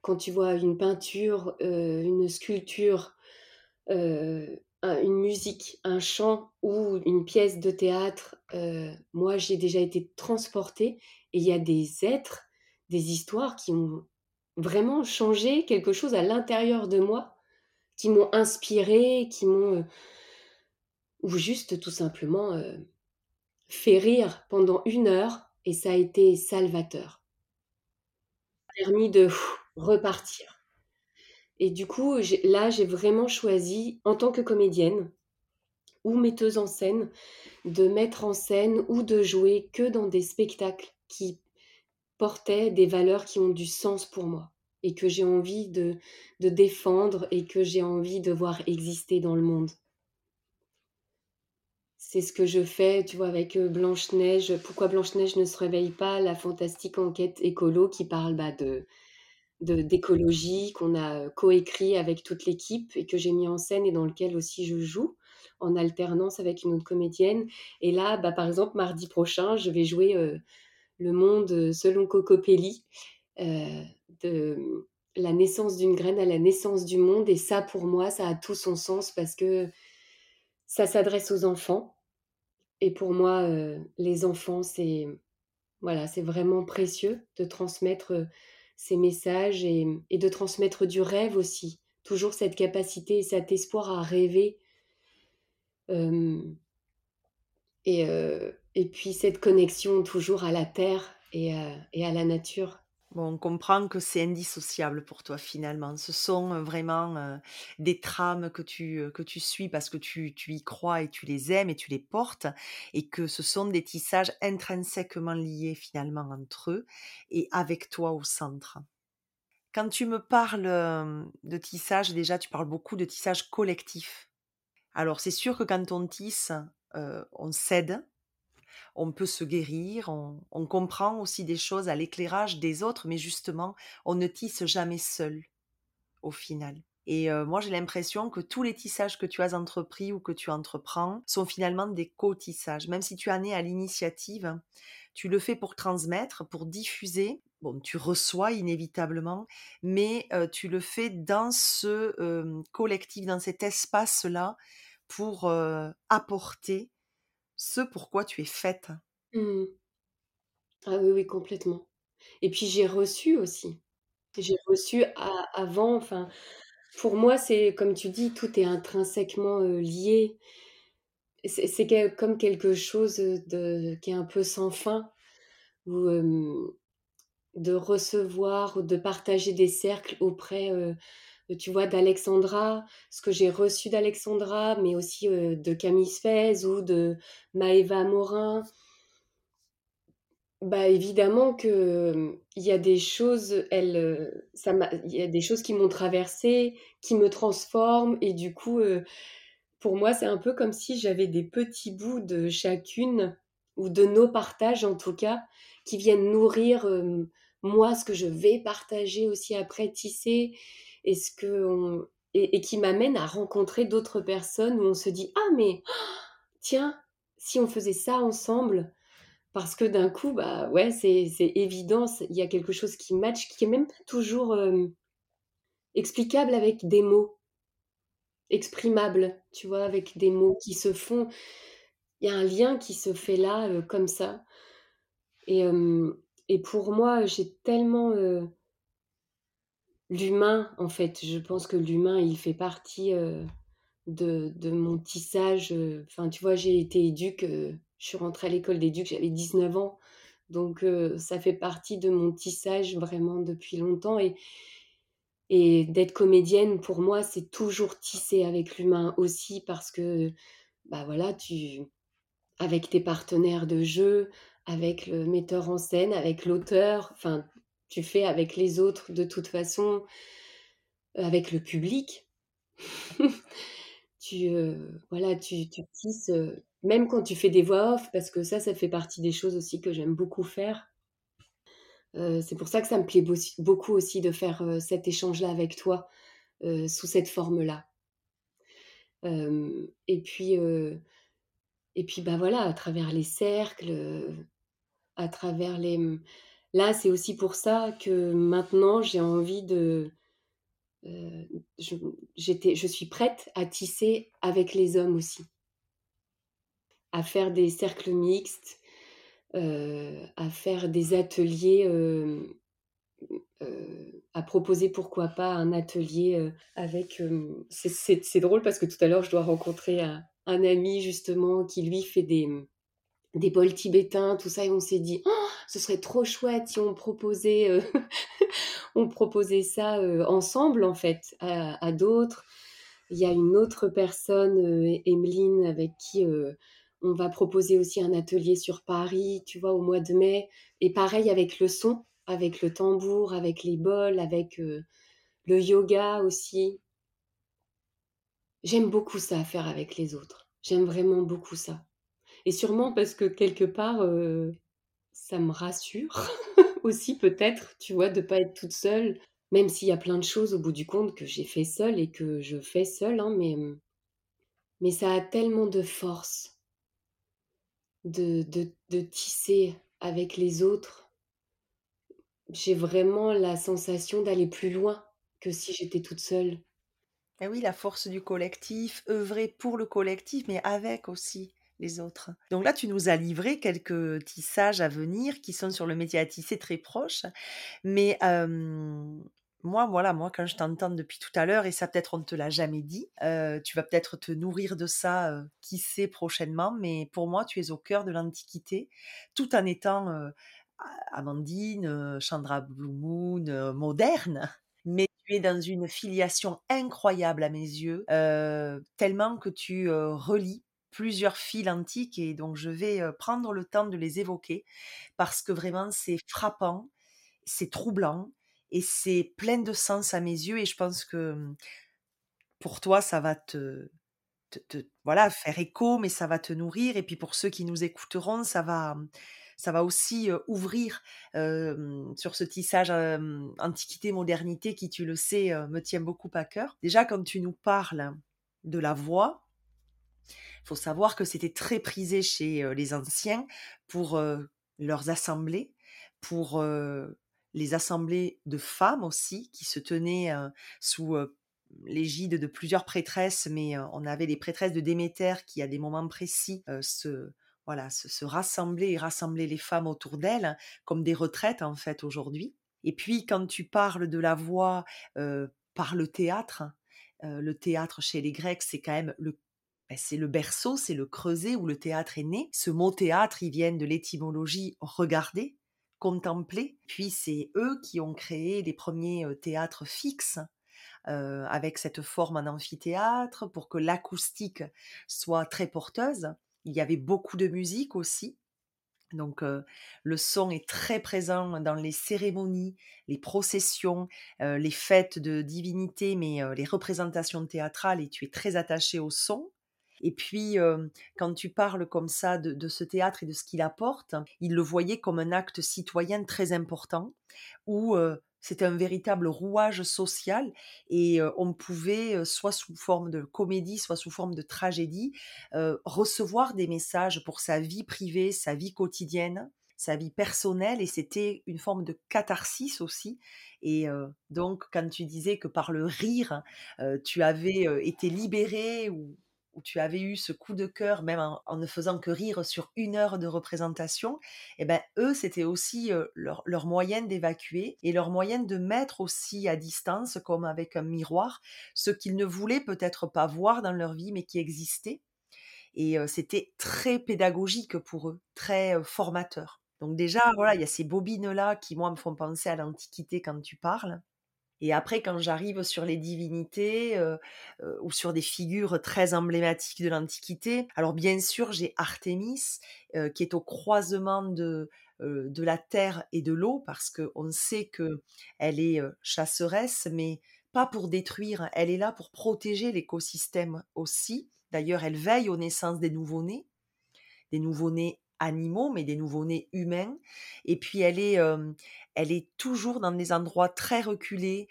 quand tu vois une peinture, euh, une sculpture, euh, une musique, un chant ou une pièce de théâtre, euh, moi j'ai déjà été transportée et il y a des êtres, des histoires qui ont vraiment changé quelque chose à l'intérieur de moi, qui m'ont inspiré, qui m'ont... Euh, ou juste tout simplement fait rire pendant une heure et ça a été salvateur. Permis de repartir. Et du coup, là, j'ai vraiment choisi, en tant que comédienne ou metteuse en scène, de mettre en scène ou de jouer que dans des spectacles qui portaient des valeurs qui ont du sens pour moi et que j'ai envie de, défendre et que j'ai envie de voir exister dans le monde. C'est ce que je fais, tu vois, avec euh, Blanche-Neige. Pourquoi Blanche-Neige ne se réveille pas La fantastique enquête écolo qui parle bah, de, d'écologie qu'on a coécrit avec toute l'équipe et que j'ai mis en scène et dans lequel aussi je joue en alternance avec une autre comédienne. Et là, bah, par exemple, mardi prochain, je vais jouer le monde selon Cocopelli, de la naissance d'une graine à la naissance du monde. Et ça, pour moi, ça a tout son sens parce que ça s'adresse aux enfants. Et pour moi, les enfants, c'est voilà, c'est vraiment précieux de transmettre ces messages et, de transmettre du rêve aussi. Toujours cette capacité et cet espoir à rêver. et, et puis cette connexion toujours à la terre et à la nature on comprend que c'est indissociable pour toi finalement. Ce sont vraiment des trames que tu, que tu suis parce que tu, tu, y crois et tu les aimes et tu les portes et que ce sont des tissages intrinsèquement liés finalement entre eux et avec toi au centre. Quand tu me parles de tissage, déjà tu parles beaucoup de tissage collectif. Alors c'est sûr que quand on tisse, on cède, on peut se guérir, on, comprend aussi des choses à l'éclairage des autres, mais justement, on ne tisse jamais seul au final. Et euh, moi, j'ai l'impression que tous les tissages que tu as entrepris ou que tu entreprends sont finalement des co-tissages. Même si tu en es à l'initiative, tu le fais pour transmettre, pour diffuser. Bon, tu reçois inévitablement, mais euh, tu le fais dans ce euh, collectif, dans cet espace-là, pour apporter ce pourquoi tu es faite. Mmh. Ah oui, oui, complètement. Et puis j'ai reçu aussi. J'ai reçu avant, enfin, pour moi, c'est comme tu dis, tout est intrinsèquement lié. C'est comme quelque chose de, qui est un peu sans fin, de recevoir ou de partager des cercles auprès tu vois, d'Alexandra, ce que j'ai reçu d'Alexandra, mais aussi de Camille Sfez ou de Maëva Morin. Bah évidemment que il y a des choses, elle, ça il y a des choses qui m'ont traversée, qui me transforment, et du coup, pour moi, c'est un peu comme si j'avais des petits bouts de chacune ou de nos partages en tout cas, qui viennent nourrir moi ce que je vais partager aussi après tisser et, qui m'amène à rencontrer d'autres personnes où on se dit ah mais [GASPS] tiens si on faisait ça ensemble? Parce que d'un coup bah ouais c'est évident il y a quelque chose qui match qui est même pas toujours explicable avec des mots. Exprimable tu vois avec des mots qui se font. Il y a un lien qui se fait là comme ça. Et, et pour moi j'ai tellement l'humain, en fait. Je pense que l'humain, il fait partie de, mon tissage. Enfin, tu vois, j'ai été éduque, je suis rentrée à l'école d'éduque, j'avais 19 ans. Donc, ça fait partie de mon tissage vraiment depuis longtemps. Et, et d'être comédienne, pour moi, c'est toujours tisser avec l'humain aussi parce que, bah voilà, tu, avec tes partenaires de jeu, avec le metteur en scène, avec l'auteur, enfin, tu fais avec les autres de toute façon, avec le public. [LAUGHS] tu, voilà, tu, tu tisses, même quand tu fais des voix off, parce que ça, ça fait partie des choses aussi que j'aime beaucoup faire. c'est pour ça que ça me plaît beaucoup aussi de faire cet échange-là avec toi, sous cette forme-là. et puis, et puis, bah voilà, à travers les cercles, à travers les, Là, c'est aussi pour ça que maintenant, j'ai envie de... Euh, je, suis prête à tisser avec les hommes aussi, à faire des cercles mixtes, euh, à faire des ateliers, euh, à proposer pourquoi pas un atelier avec... c'est drôle parce que tout à l'heure, je dois rencontrer un, ami justement qui lui fait des, des bols tibétains, tout ça, et on s'est dit, oh, ce serait trop chouette si on proposait, euh, [LAUGHS] on proposait ça euh, ensemble, en fait, à, d'autres. Il y a une autre personne, euh, Emeline, avec qui on va proposer aussi un atelier sur Paris, tu vois, au mois de mai. Et pareil avec le son, avec le tambour, avec les bols, avec le yoga aussi. J'aime beaucoup ça, faire avec les autres. J'aime vraiment beaucoup ça. Et sûrement parce que quelque part, ça me rassure [LAUGHS] aussi peut-être, tu vois, de pas être toute seule, même s'il y a plein de choses au bout du compte que j'ai fait seule et que je fais seule, hein, mais, mmh, mais ça a tellement de force de, de, de tisser avec les autres, j'ai vraiment la sensation d'aller plus loin que si j'étais toute seule. Et oui, la force du collectif, œuvrer pour le collectif, mais avec aussi les autres. Donc là, tu nous as livré quelques tissages à venir qui sont sur le métier à tisser très proches. Mais moi, voilà, moi, quand je t'entends depuis tout à l'heure, et ça peut-être on ne te l'a jamais dit, tu vas peut-être te nourrir de ça, qui sait prochainement, mais pour moi, tu es au cœur de l'Antiquité, tout en étant Amandine, Chandra Blue Moon, moderne, mais tu es dans une filiation incroyable à mes yeux, tellement que tu relis plusieurs fils antiques et donc je vais prendre le temps de les évoquer parce que vraiment c'est frappant, c'est troublant et c'est plein de sens à mes yeux et je pense que mmh, pour toi ça va te, te, voilà faire écho mais ça va te nourrir et puis pour ceux qui nous écouteront ça va mmh, ça va aussi ouvrir sur ce tissage antiquité modernité qui tu le sais me tient beaucoup à cœur. Déjà quand tu nous parles de la voix faut savoir que c'était très prisé chez les anciens pour leurs assemblées, pour les assemblées de femmes aussi, qui se tenaient sous l'égide de plusieurs prêtresses, mais on avait les prêtresses de Déméter qui, à des moments précis, se, voilà, se, rassemblaient et rassemblaient les femmes autour d'elles, comme des retraites en fait aujourd'hui. Et puis quand tu parles de la voix par le théâtre, le théâtre chez les Grecs, c'est quand même le c'est le berceau, c'est le creuset où le théâtre est né. Ce mot théâtre, il vient de l'étymologie regarder, contempler. Puis c'est eux qui ont créé les premiers théâtres fixes avec cette forme en amphithéâtre pour que l'acoustique soit très porteuse. Il y avait beaucoup de musique aussi. Donc le son est très présent dans les cérémonies, les processions, les fêtes de divinité, mais les représentations théâtrales, et tu es très attaché au son. Et puis, quand tu parles comme ça de, ce théâtre et de ce qu'il apporte, il le voyait comme un acte citoyen très important, où c'était un véritable rouage social et on pouvait, soit sous forme de comédie, soit sous forme de tragédie, recevoir des messages pour sa vie privée, sa vie quotidienne, sa vie personnelle et c'était une forme de catharsis aussi. Et donc, quand tu disais que par le rire, tu avais été libéré ou, où tu avais eu ce coup de cœur, même en, ne faisant que rire sur une heure de représentation, eh ben eux, c'était aussi leur, leur moyenne d'évacuer et leur moyenne de mettre aussi à distance, comme avec un miroir, ce qu'ils ne voulaient peut-être pas voir dans leur vie, mais qui existait. Et c'était très pédagogique pour eux, très formateur. Donc déjà, voilà, il y a ces bobines-là qui, moi, me font penser à l'Antiquité quand tu parles. Et après, quand j'arrive sur les divinités ou sur des figures très emblématiques de l'Antiquité, alors bien sûr, j'ai Artémis qui est au croisement de, de la terre et de l'eau parce qu'on sait que elle est chasseresse, mais pas pour détruire. Elle est là pour protéger l'écosystème aussi. D'ailleurs, elle veille aux naissances des nouveau-nés, des nouveau-nés animaux, mais des nouveau-nés humains. Et puis elle est, elle est toujours dans des endroits très reculés,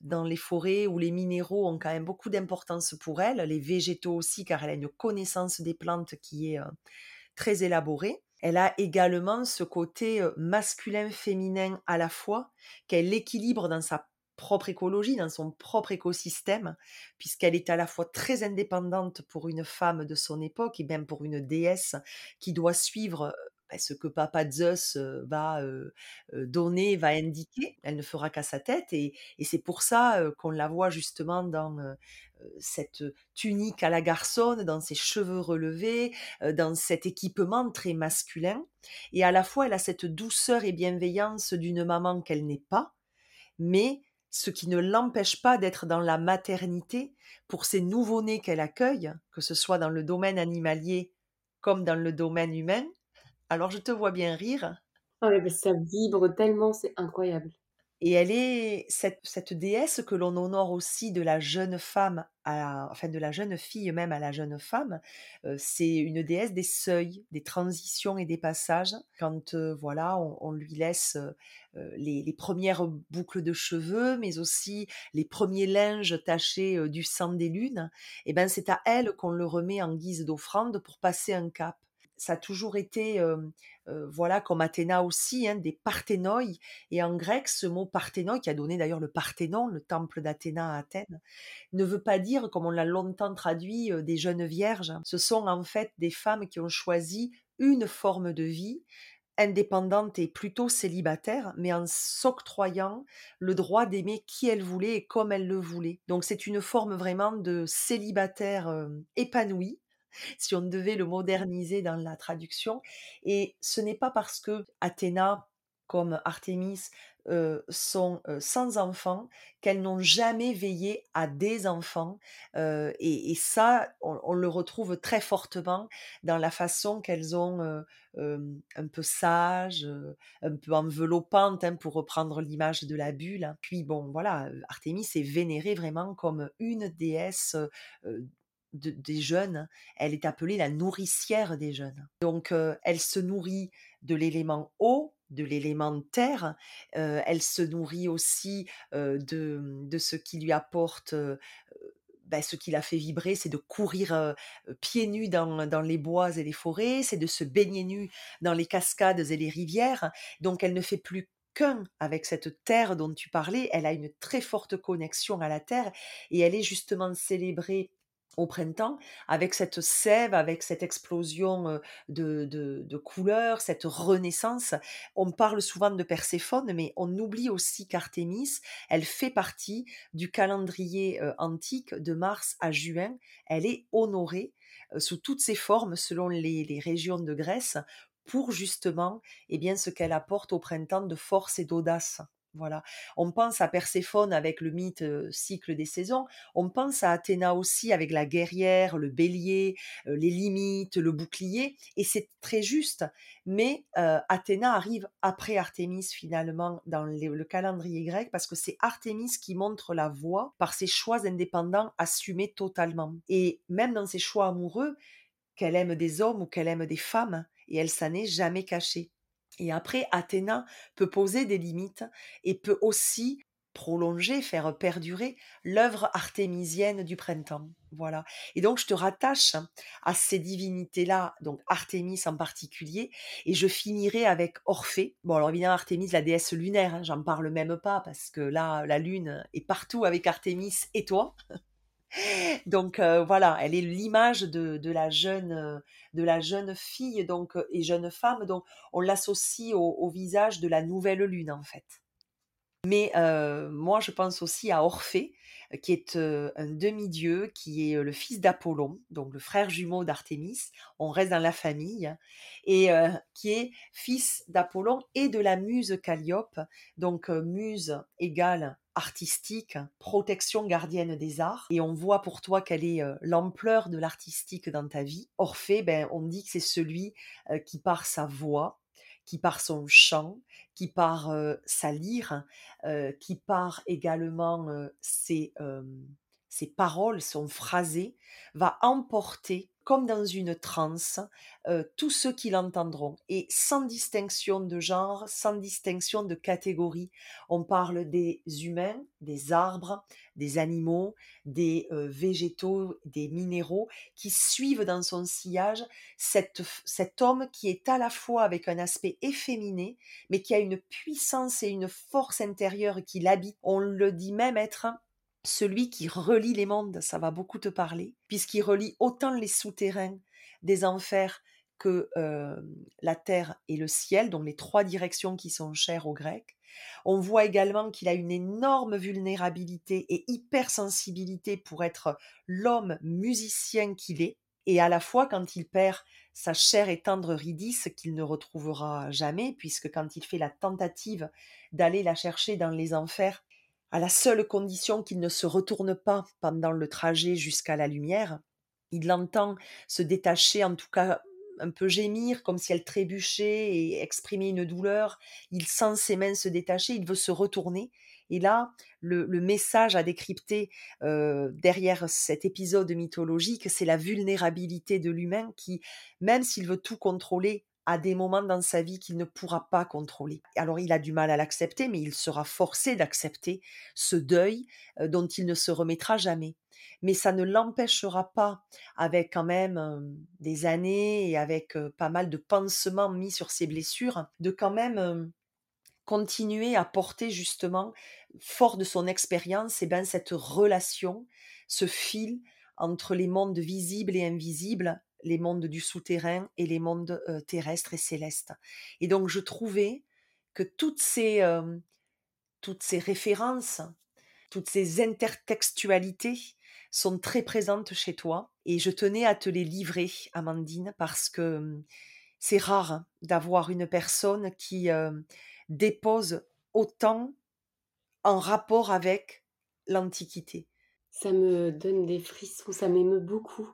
dans les forêts où les minéraux ont quand même beaucoup d'importance pour elle, les végétaux aussi, car elle a une connaissance des plantes qui est très élaborée. Elle a également ce côté masculin-féminin à la fois, qu'elle équilibre dans sa propre écologie, dans son propre écosystème, puisqu'elle est à la fois très indépendante pour une femme de son époque et même pour une déesse qui doit suivre bah, ce que Papa Zeus va donner, va indiquer. Elle ne fera qu'à sa tête et, c'est pour ça qu'on la voit justement dans cette tunique à la garçonne, dans ses cheveux relevés, dans cet équipement très masculin. Et à la fois, elle a cette douceur et bienveillance d'une maman qu'elle n'est pas, mais ce qui ne l'empêche pas d'être dans la maternité pour ces nouveau-nés qu'elle accueille, que ce soit dans le domaine animalier comme dans le domaine humain. Alors je te vois bien rire. Ah ça vibre tellement, c'est incroyable. Et elle est cette, déesse que l'on honore aussi de la jeune femme, à enfin de la jeune fille même à la jeune femme. c'est une déesse des seuils, des transitions et des passages. Quand voilà, on, lui laisse les, premières boucles de cheveux, mais aussi les premiers linges tachés du sang des lunes, et ben c'est à elle qu'on le remet en guise d'offrande pour passer un cap ça a toujours été, voilà, comme Athéna aussi, hein, des parthénoi. Et en grec, ce mot parthénoi, qui a donné d'ailleurs le Parthénon, le temple d'Athéna à Athènes, ne veut pas dire, comme on l'a longtemps traduit, des jeunes vierges. Ce sont en fait des femmes qui ont choisi une forme de vie indépendante et plutôt célibataire, mais en s'octroyant le droit d'aimer qui elle voulait et comme elle le voulait. Donc c'est une forme vraiment de célibataire épanoui, [LAUGHS] si on devait le moderniser dans la traduction. Et ce n'est pas parce que Athéna, comme Artémis, sont sans enfants, qu'elles n'ont jamais veillé à des enfants. et, ça, on, le retrouve très fortement dans la façon qu'elles ont un peu sage, un peu enveloppante, hein, pour reprendre l'image de la bulle. Puis bon, voilà, Artémis est vénérée vraiment comme une déesse. Des jeunes, elle est appelée la nourricière des jeunes. Donc, elle se nourrit de l'élément eau, de l'élément terre. elle se nourrit aussi de, ce qui lui apporte, ben, ce qui la fait vibrer, c'est de courir pieds nus dans, dans, les bois et les forêts, c'est de se baigner nus dans les cascades et les rivières. Donc elle ne fait plus qu'un avec cette terre dont tu parlais, elle a une très forte connexion à la terre et elle est justement célébrée au printemps, avec cette sève, avec cette explosion de, couleurs, cette renaissance. On parle souvent de Perséphone, mais on oublie aussi qu'Artémis, elle fait partie du calendrier antique de mars à juin. Elle est honorée sous toutes ses formes selon les, les régions de Grèce pour justement eh bien, ce qu'elle apporte au printemps de force et d'audace. Voilà. On pense à Perséphone avec le mythe cycle des saisons. On pense à Athéna aussi avec la guerrière, le bélier, les limites, le bouclier. Et c'est très juste. Mais Athéna arrive après Artémis finalement dans le calendrier grec parce que c'est Artémis qui montre la voie par ses choix indépendants assumés totalement. Et même dans ses choix amoureux, qu'elle aime des hommes ou qu'elle aime des femmes, et elle s'en est jamais cachée. Et après, Athéna peut poser des limites et peut aussi prolonger, faire perdurer l'œuvre artémisienne du printemps. Voilà. Et donc, je te rattache à ces divinités-là, donc Artémis en particulier, et je finirai avec Orphée. Bon, alors évidemment, Artémis, la déesse lunaire, hein, j'en parle même pas parce que là, la lune est partout avec Artémis et toi. Donc voilà, elle est l'image de, la jeune, de la jeune fille donc et jeune femme. Donc on l'associe au, visage de la nouvelle lune en fait. Mais moi, je pense aussi à Orphée, qui est un demi-dieu, qui est le fils d'Apollon, donc le frère jumeau d'Artémis. On reste dans la famille, et qui est fils d'Apollon et de la muse Calliope. Donc muse égale artistique, protection gardienne des arts, et on voit pour toi quelle est l'ampleur de l'artistique dans ta vie. Orphée, ben, on dit que c'est celui qui par sa voix, qui par son chant, qui par sa lyre, qui par également ses, ses paroles, son phrasé, va emporter comme dans une transe, tous ceux qui l'entendront, et sans distinction de genre, sans distinction de catégorie. On parle des humains, des arbres, des animaux, des végétaux, des minéraux, qui suivent dans son sillage cet homme qui est à la fois avec un aspect efféminé, mais qui a une puissance et une force intérieure qui l'habite. On le dit même être celui qui relie les mondes, ça va beaucoup te parler, puisqu'il relie autant les souterrains des enfers que la terre et le ciel, donc les trois directions qui sont chères aux Grecs. On voit également qu'il a une énorme vulnérabilité et hypersensibilité pour être l'homme musicien qu'il est, et à la fois quand il perd sa chère et tendre Ridis qu'il ne retrouvera jamais, puisque quand il fait la tentative d'aller la chercher dans les enfers, à la seule condition qu'il ne se retourne pas pendant le trajet jusqu'à la lumière. Il l'entend se détacher, en tout cas un peu gémir, comme si elle trébuchait et exprimer une douleur. Il sent ses mains se détacher, il veut se retourner. Et là, le, message à décrypter euh, derrière cet épisode mythologique, c'est la vulnérabilité de l'humain qui, même s'il veut tout contrôler, à des moments dans sa vie qu'il ne pourra pas contrôler. Alors il a du mal à l'accepter, mais il sera forcé d'accepter ce deuil euh, dont il ne se remettra jamais. Mais ça ne l'empêchera pas, avec quand même euh, des années et avec euh, pas mal de pansements mis sur ses blessures, de quand même continuer à porter justement, fort de son expérience, et eh ben, cette relation, ce fil entre les mondes visibles et invisibles, les mondes du souterrain et les mondes terrestres et célestes. Et donc je trouvais que toutes ces, toutes ces références, toutes ces intertextualités sont très présentes chez toi. Et je tenais à te les livrer, Amandine, parce que c'est rare d'avoir une personne qui dépose autant en rapport avec l'Antiquité. Ça me donne des frissons, ça m'émeut beaucoup.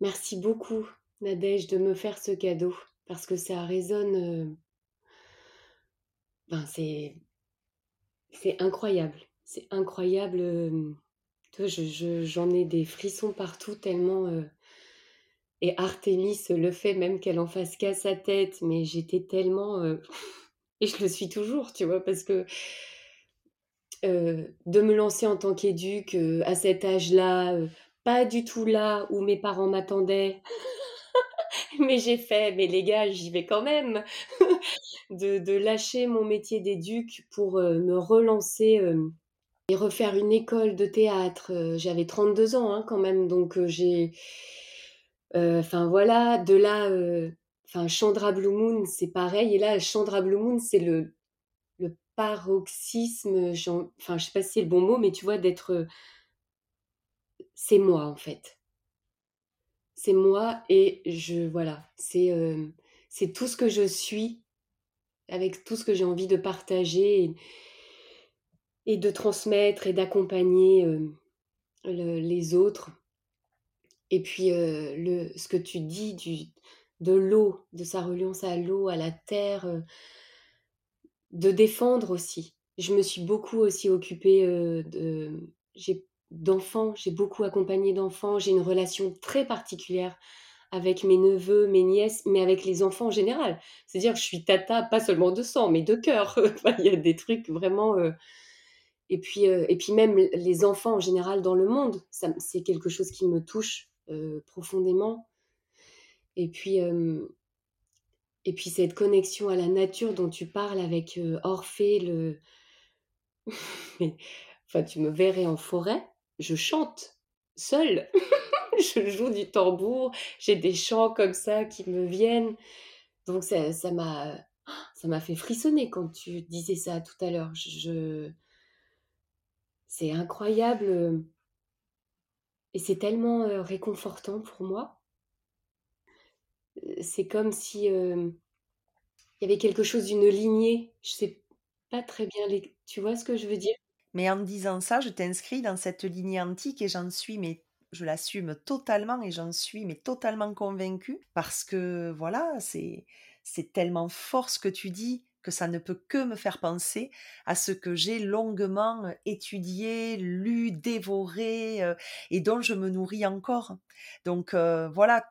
Merci beaucoup, Nadège, de me faire ce cadeau, parce que ça résonne. Euh, ben, c'est, incroyable. C'est incroyable. Euh, je, j'en ai des frissons partout, tellement. Euh, et Artémis le fait même qu'elle en fasse qu'à sa tête, mais j'étais tellement. [LAUGHS] et je le suis toujours, tu vois, parce que. de me lancer en tant qu'éduque à cet âge-là, pas du tout là où mes parents m'attendaient. [LAUGHS] mais j'ai fait, mais les gars, j'y vais quand même. [LAUGHS] de, lâcher mon métier d'éduc pour euh, me relancer euh, et refaire une école de théâtre. Euh, j'avais 32 ans hein, quand même, donc j'ai. Enfin voilà, de là. Enfin, Chandra Blue Moon, c'est pareil. Et là, Chandra Blue Moon, c'est le, le paroxysme. Enfin, je sais pas si c'est le bon mot, mais tu vois, d'être c'est moi en fait. C'est moi et je voilà, c'est euh, c'est tout ce que je suis avec tout ce que j'ai envie de partager et, de transmettre et d'accompagner euh, les autres. Et puis euh, ce que tu dis de l'eau, de sa reliance à l'eau, à la terre, de défendre aussi. Je me suis beaucoup aussi occupée de. D'enfants, j'ai beaucoup accompagné d'enfants, j'ai une relation très particulière avec mes neveux, mes nièces, mais avec les enfants en général. C'est-à-dire que je suis tata, pas seulement de sang, mais de cœur. [LAUGHS] Il y a des trucs vraiment... Euh, et, puis, euh, et puis même les enfants en général dans le monde, c'est quelque chose qui me touche euh, profondément. Et puis, et puis cette connexion à la nature dont tu parles avec Orphée, le... [LAUGHS] enfin, tu me verrais en forêt, je chante seule. [LAUGHS] je joue du tambour, j'ai des chants comme ça qui me viennent. Donc ça, m'a ça m'a fait frissonner quand tu disais ça tout à l'heure. Je, c'est incroyable et c'est tellement euh, réconfortant pour moi. C'est comme si il y avait quelque chose d'une lignée. Je sais pas très bien les... Tu vois ce que je veux dire? Mais en disant ça, je t'inscris dans cette lignée antique et j'en suis, mais je l'assume totalement et j'en suis, mais totalement convaincue parce que voilà, c'est c'est tellement fort ce que tu dis que ça ne peut que me faire penser à ce que j'ai longuement étudié, lu, dévoré euh, et dont je me nourris encore. Donc euh, voilà,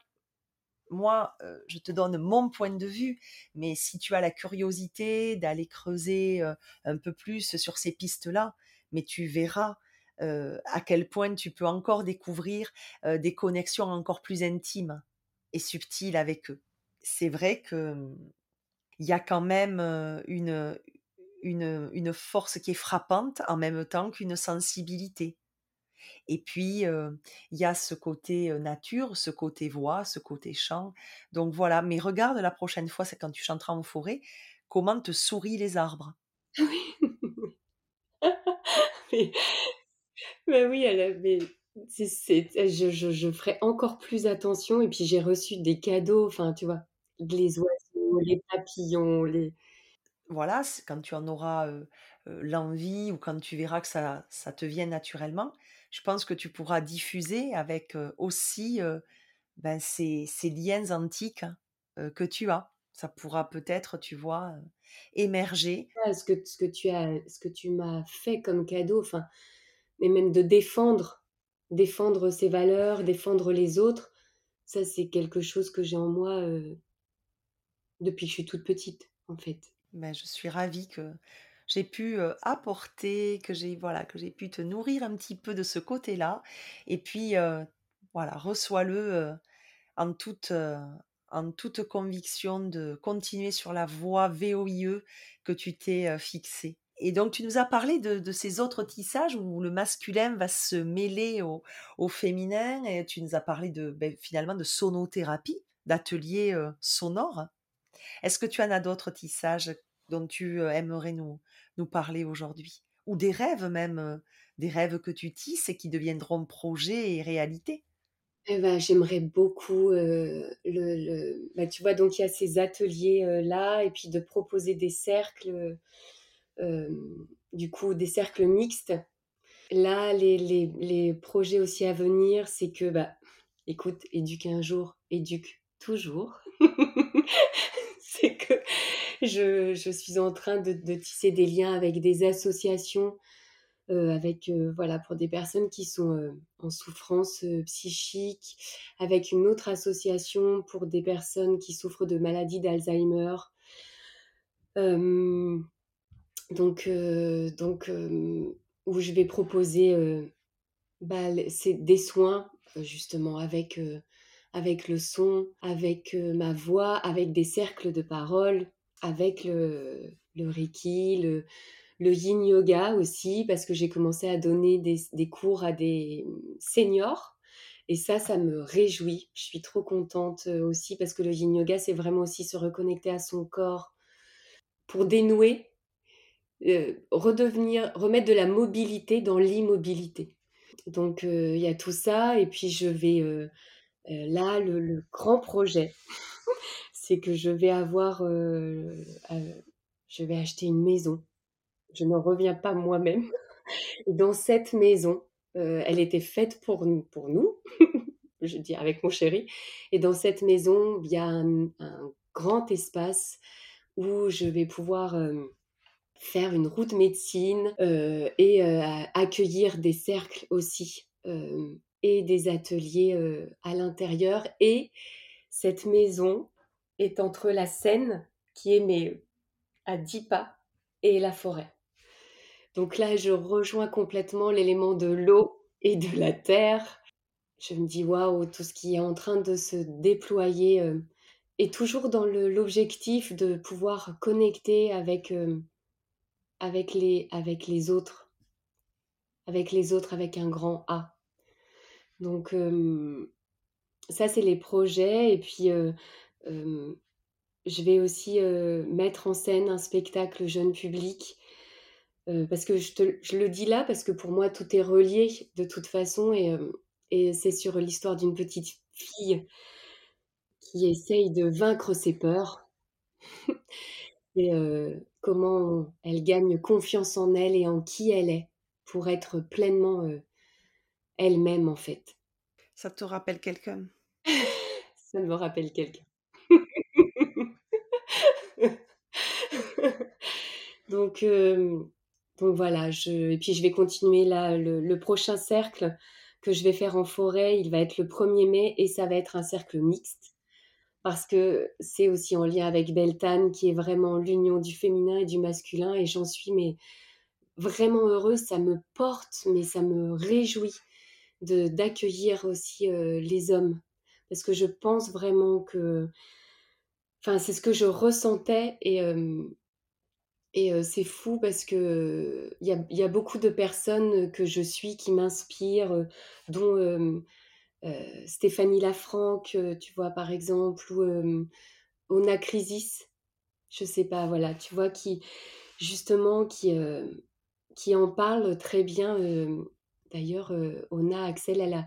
moi, euh, je te donne mon point de vue, mais si tu as la curiosité d'aller creuser un peu plus sur ces pistes-là, mais tu verras à quel point tu peux encore découvrir des connexions encore plus intimes et subtiles avec eux. C'est vrai que mmh, il y a quand même une, une, force qui est frappante en même temps qu'une sensibilité. Et puis, il y a ce côté nature, ce côté voix, ce côté chant. Donc voilà, mais regarde la prochaine fois, c'est quand tu chanteras en forêt, comment te sourient les arbres. Oui. [LAUGHS] mais, oui, elle mais c'est, je, je, ferai encore plus attention. Et puis j'ai reçu des cadeaux, enfin, tu vois, les oiseaux, les papillons, les. Voilà, quand tu en auras l'envie ou quand tu verras que ça, ça te vient naturellement, je pense que tu pourras diffuser avec aussi ben, ces, ces, liens antiques que tu as. Ça pourra peut-être, tu vois, émerger. ce que, ce que tu as, ce que tu m'as fait comme cadeau, enfin, mais même de défendre, défendre ses valeurs, défendre les autres, ça c'est quelque chose que j'ai en moi depuis que je suis toute petite, en fait. Ben, je suis ravie que j'ai pu, apporter, que j'ai voilà, que j'ai pu te nourrir un petit peu de ce côté-là et puis, voilà, reçois-le, en toute, en toute conviction de continuer sur la voie VOIE que tu t'es, fixée et donc tu nous as parlé de ces autres tissages où le masculin va se mêler au féminin et tu nous as parlé de, beh, finalement de sonothérapie, d'ateliers, sonores. Est-ce que tu en as d'autres tissages dont tu, aimerais nous nous parler aujourd'hui? Ou des rêves même, des rêves que tu tisses et qui deviendront projets et réalité? Eh bah, j'aimerais beaucoup, heu, le le bah, tu vois, donc il y a ces ateliers, heu, là et puis de proposer des cercles, heu, hem, du coup, des cercles mixtes. Là, les les les projets aussi à venir, c'est que, bah, écoute, éduquer un jour, éduque toujours. [LAUGHS] C'est que je je suis en train de de tisser des liens avec des associations, avec, heu, voilà, pour des personnes qui sont, heu, en souffrance, psychique, avec une autre association pour des personnes qui souffrent de maladie d'Alzheimer. Donc donc où je vais proposer, bah, des soins, justement avec, avec le son, avec, ma voix, avec des cercles de parole, avec le le reiki, le le yin yoga aussi, parce que j'ai commencé à donner des des cours à des, seniors et ça, ça me réjouit. Je suis trop contente, heu, aussi parce que le yin yoga, c'est vraiment aussi se reconnecter à son corps pour dénouer, heu, redevenir remettre de la mobilité dans l'immobilité. Donc heu, il y a tout ça et puis je vais, là, le le grand projet, [LAUGHS] c'est que je vais avoir, je vais acheter une maison. Je n'en reviens pas moi-même. Dans cette maison, heu, elle était faite pour nous, [LAUGHS] je dis avec mon chéri et dans cette maison, il y a un grand espace où je vais pouvoir, hem, faire une route médecine, heu et accueillir des cercles aussi, et des ateliers, à l'intérieur et cette maison est entre la Seine, qui est mais à 10 pas et la forêt. Donc là, je rejoins complètement l'élément de l'eau et de la terre. Je me dis: «Waouh, tout ce qui est en train de se déployer», heu et toujours dans l'objectif de pouvoir connecter avec, hem, avec les avec les autres, avec les autres avec un grand A. Donc hem, ça, c'est les projets et puis, je vais aussi, mettre en scène un spectacle jeune public Heu, parce que je te je le dis là, parce que pour moi tout est relié de toute façon et et c'est sur l'histoire d'une petite fille qui essaye de vaincre ses peurs [LAUGHS] et heu, comment elle gagne confiance en elle et en qui elle est pour être pleinement, elle-même en fait. Ça te rappelle quelqu'un? [LAUGHS] Ça me rappelle quelqu'un. [LAUGHS] Donc donc voilà, et puis je vais continuer là le prochain cercle que je vais faire en forêt, il va être le 1er mai et ça va être un cercle mixte parce que c'est aussi en lien avec Beltane qui est vraiment l'union du féminin et du masculin et j'en suis mais vraiment heureuse, ça me porte, mais ça me réjouit d'accueillir aussi, heu, les hommes. Parce que je pense vraiment que enfin c'est ce que je ressentais et hem et c'est fou parce que, il y a beaucoup de personnes, que je suis qui m'inspirent, dont, Stéphanie Lafranc, tu vois, par exemple, ou, Ona Crisis. Je sais pas, voilà, tu vois, qui justement qui, qui en parlent très bien, d'ailleurs, Ona Axel, elle a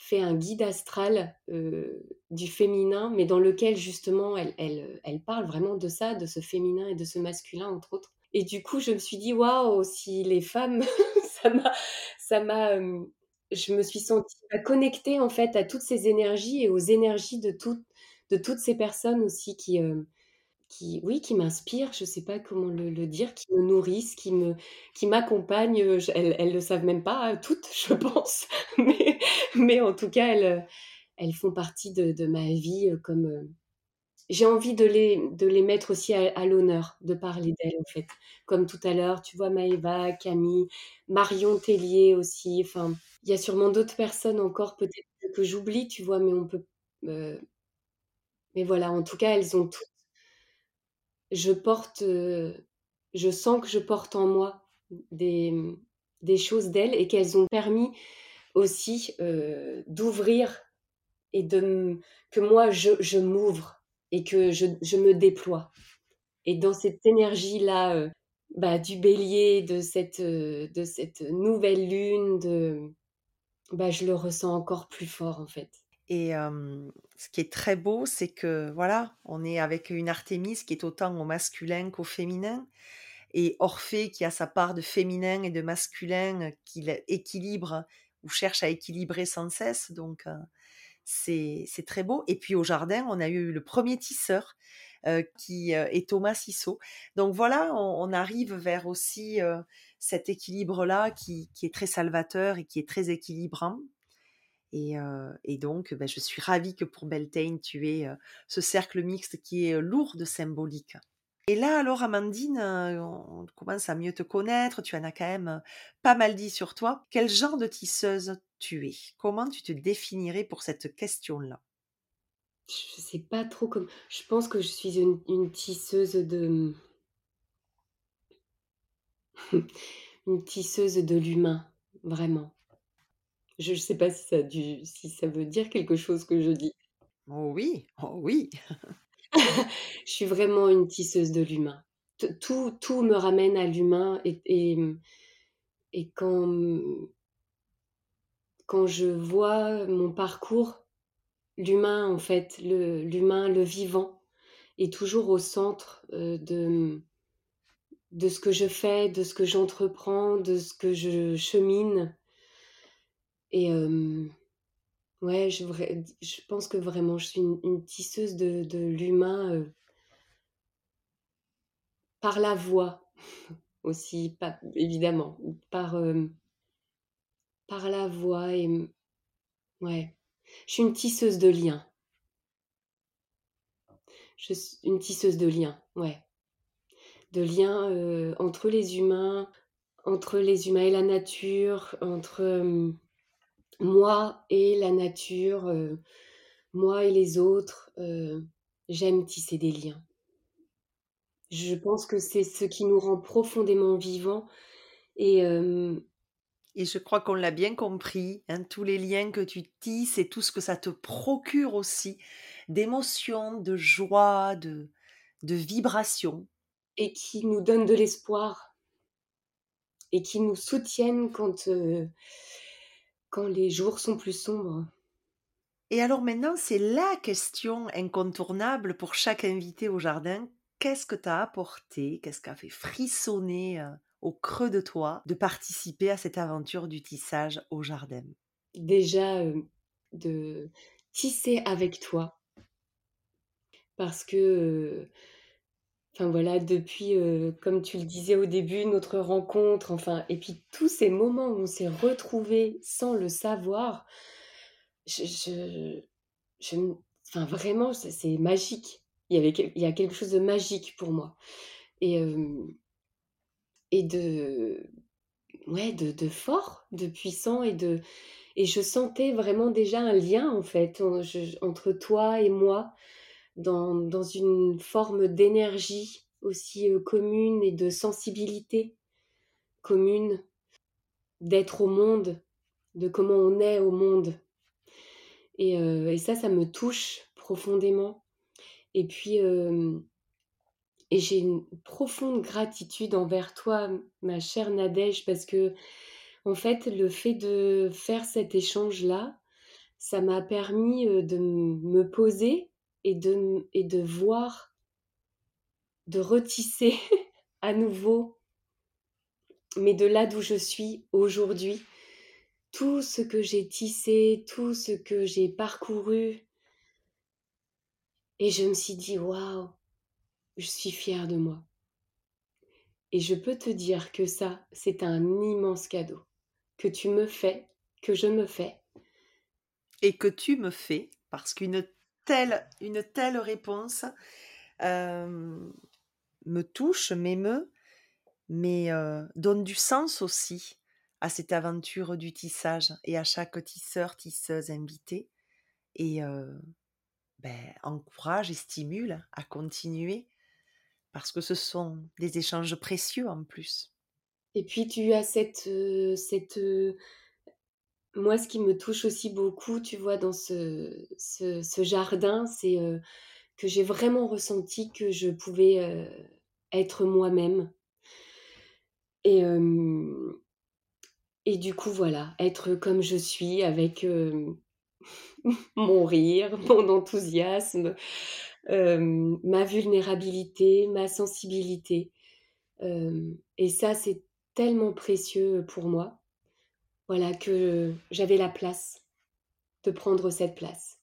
fait un guide astral, heu, du féminin, mais dans lequel justement elle elle, elle parle vraiment de ça, de ce féminin et de ce masculin, entre autres. Et du coup, je me suis dit: «Waouh, si les femmes» [LAUGHS] ça m'a ça m'a, hem, je me suis sentie, connectée en fait à toutes ces énergies et aux énergies de toutes de toutes ces personnes aussi qui, hem, qui oui, qui m'inspirent, je sais pas comment le dire, qui me nourrissent, qui me qui m'accompagnent, elles elles le savent même pas, toutes, [LAUGHS] je pense, [LAUGHS] mais mais en tout cas, elles, elles font partie de de ma vie, comme, j'ai envie de les de les mettre aussi à l'honneur, de parler d'elles, en fait. Comme tout à l'heure, tu vois, Maëva, Camille, Marion Tellier aussi, enfin, il y a sûrement d'autres personnes encore peut-être que j'oublie, tu vois? Mais on peut, mais voilà, en tout cas, elles ont toutes je porte, euh, je sens que je porte en moi des choses d'elles et qu'elles ont permis aussi, euh, d'ouvrir et de que moi je m'ouvre et que je, me déploie. Et dans cette énergie-là, euh, bah, du bélier, de cette, nouvelle lune, bah, je le ressens encore plus fort en fait. Et ce qui est très beau, c'est que voilà, on est avec une Artémis qui est autant au masculin qu'au féminin, et Orphée qui a sa part de féminin et de masculin qu'il équilibre ou cherche à équilibrer sans cesse. Donc c'est très beau. Et puis au jardin, on a eu le premier tisseur qui est Thomas Sissot. Donc voilà, on, arrive vers aussi cet équilibre-là qui, est très salvateur et qui est très équilibrant. Et, donc, ben, je suis ravie que pour Beltane, tu aies ce cercle mixte qui est lourd de symbolique. Et là, alors, Amandine, on commence à mieux te connaître. Tu en as quand même pas mal dit sur toi. Quel genre de tisseuse tu es? Comment tu te définirais pour cette question-là? Je sais pas trop. Je pense que je suis une, tisseuse de. [LAUGHS] une tisseuse de l'humain, vraiment. Je ne sais pas si ça, si ça veut dire quelque chose que je dis. Oh oui, oh oui. [LAUGHS] Je suis vraiment une tisseuse de l'humain. tout tout me ramène à l'humain et et quand quand je vois mon parcours, l'humain en fait, l'humain, le vivant est toujours au centre, euh, de de ce que je fais, de ce que j'entreprends, de ce que je chemine et Ouais, je je pense que vraiment je suis une tisseuse de de l'humain, par la voix [LAUGHS] aussi, pas évidemment, par, par la voix et ouais, je suis une tisseuse de liens. Je suis une tisseuse de liens, ouais. De liens, entre les humains, entre les humains et la nature, entre, moi et la nature, euh, moi et les autres, euh, j'aime tisser des liens. Je pense que c'est ce qui nous rend profondément vivants et et je crois qu'on l'a bien compris, hein, tous les liens que tu tisses et tout ce que ça te procure aussi d'émotions, de joie, de de vibrations. Et qui nous donnent de l'espoir et qui nous soutiennent quand, quand les jours sont plus sombres. Et alors maintenant, c'est la question incontournable pour chaque invité au jardin. Qu'est-ce que tu as apporté Qu'est-ce qui a fait frissonner euh, au creux de toi de participer à cette aventure du tissage au jardin? Déjà, euh, de tisser avec toi. Parce que euh, Enfin voilà, depuis, euh, comme tu le disais au début, notre rencontre, enfin, et puis tous ces moments où on s'est retrouvés sans le savoir, je, enfin vraiment, c'est magique. Il y avait, il y a quelque chose de magique pour moi. Et, euh, et de, ouais, de, de fort, de puissant et de, et je sentais vraiment déjà un lien en fait entre toi et moi dans, une forme d'énergie aussi euh, commune et de sensibilité commune, d'être au monde, de comment on est au monde. Et, euh, ça, ça me touche profondément. Et puis, euh, et j'ai une profonde gratitude envers toi, ma chère Nadège, parce que, en fait, le fait de faire cet échange-là, ça m'a permis de me poser et de, et de voir, de retisser [LAUGHS] à nouveau, mais de là d'où je suis aujourd'hui, tout ce que j'ai tissé, tout ce que j'ai parcouru. Et je me suis dit, waouh, je suis fière de moi. Et je peux te dire que ça, c'est un immense cadeau que tu me fais, que je me fais. Et que tu me fais, parce qu'une une telle réponse me touche, m'émeut, mais donne du sens aussi à cette aventure du tissage et à chaque tisseur, tisseuse invité. Et ben, encourage et stimule à continuer parce que ce sont des échanges précieux en plus. Et puis tu as cette moi ce qui me touche aussi beaucoup, tu vois, dans ce, jardin, c'est que j'ai vraiment ressenti que je pouvais être moi-même. Et, et du coup, voilà, être comme je suis avec [LAUGHS] mon rire, mon enthousiasme, ma vulnérabilité, ma sensibilité. et ça, c'est tellement précieux pour moi. Voilà, que j'avais la place de prendre cette place.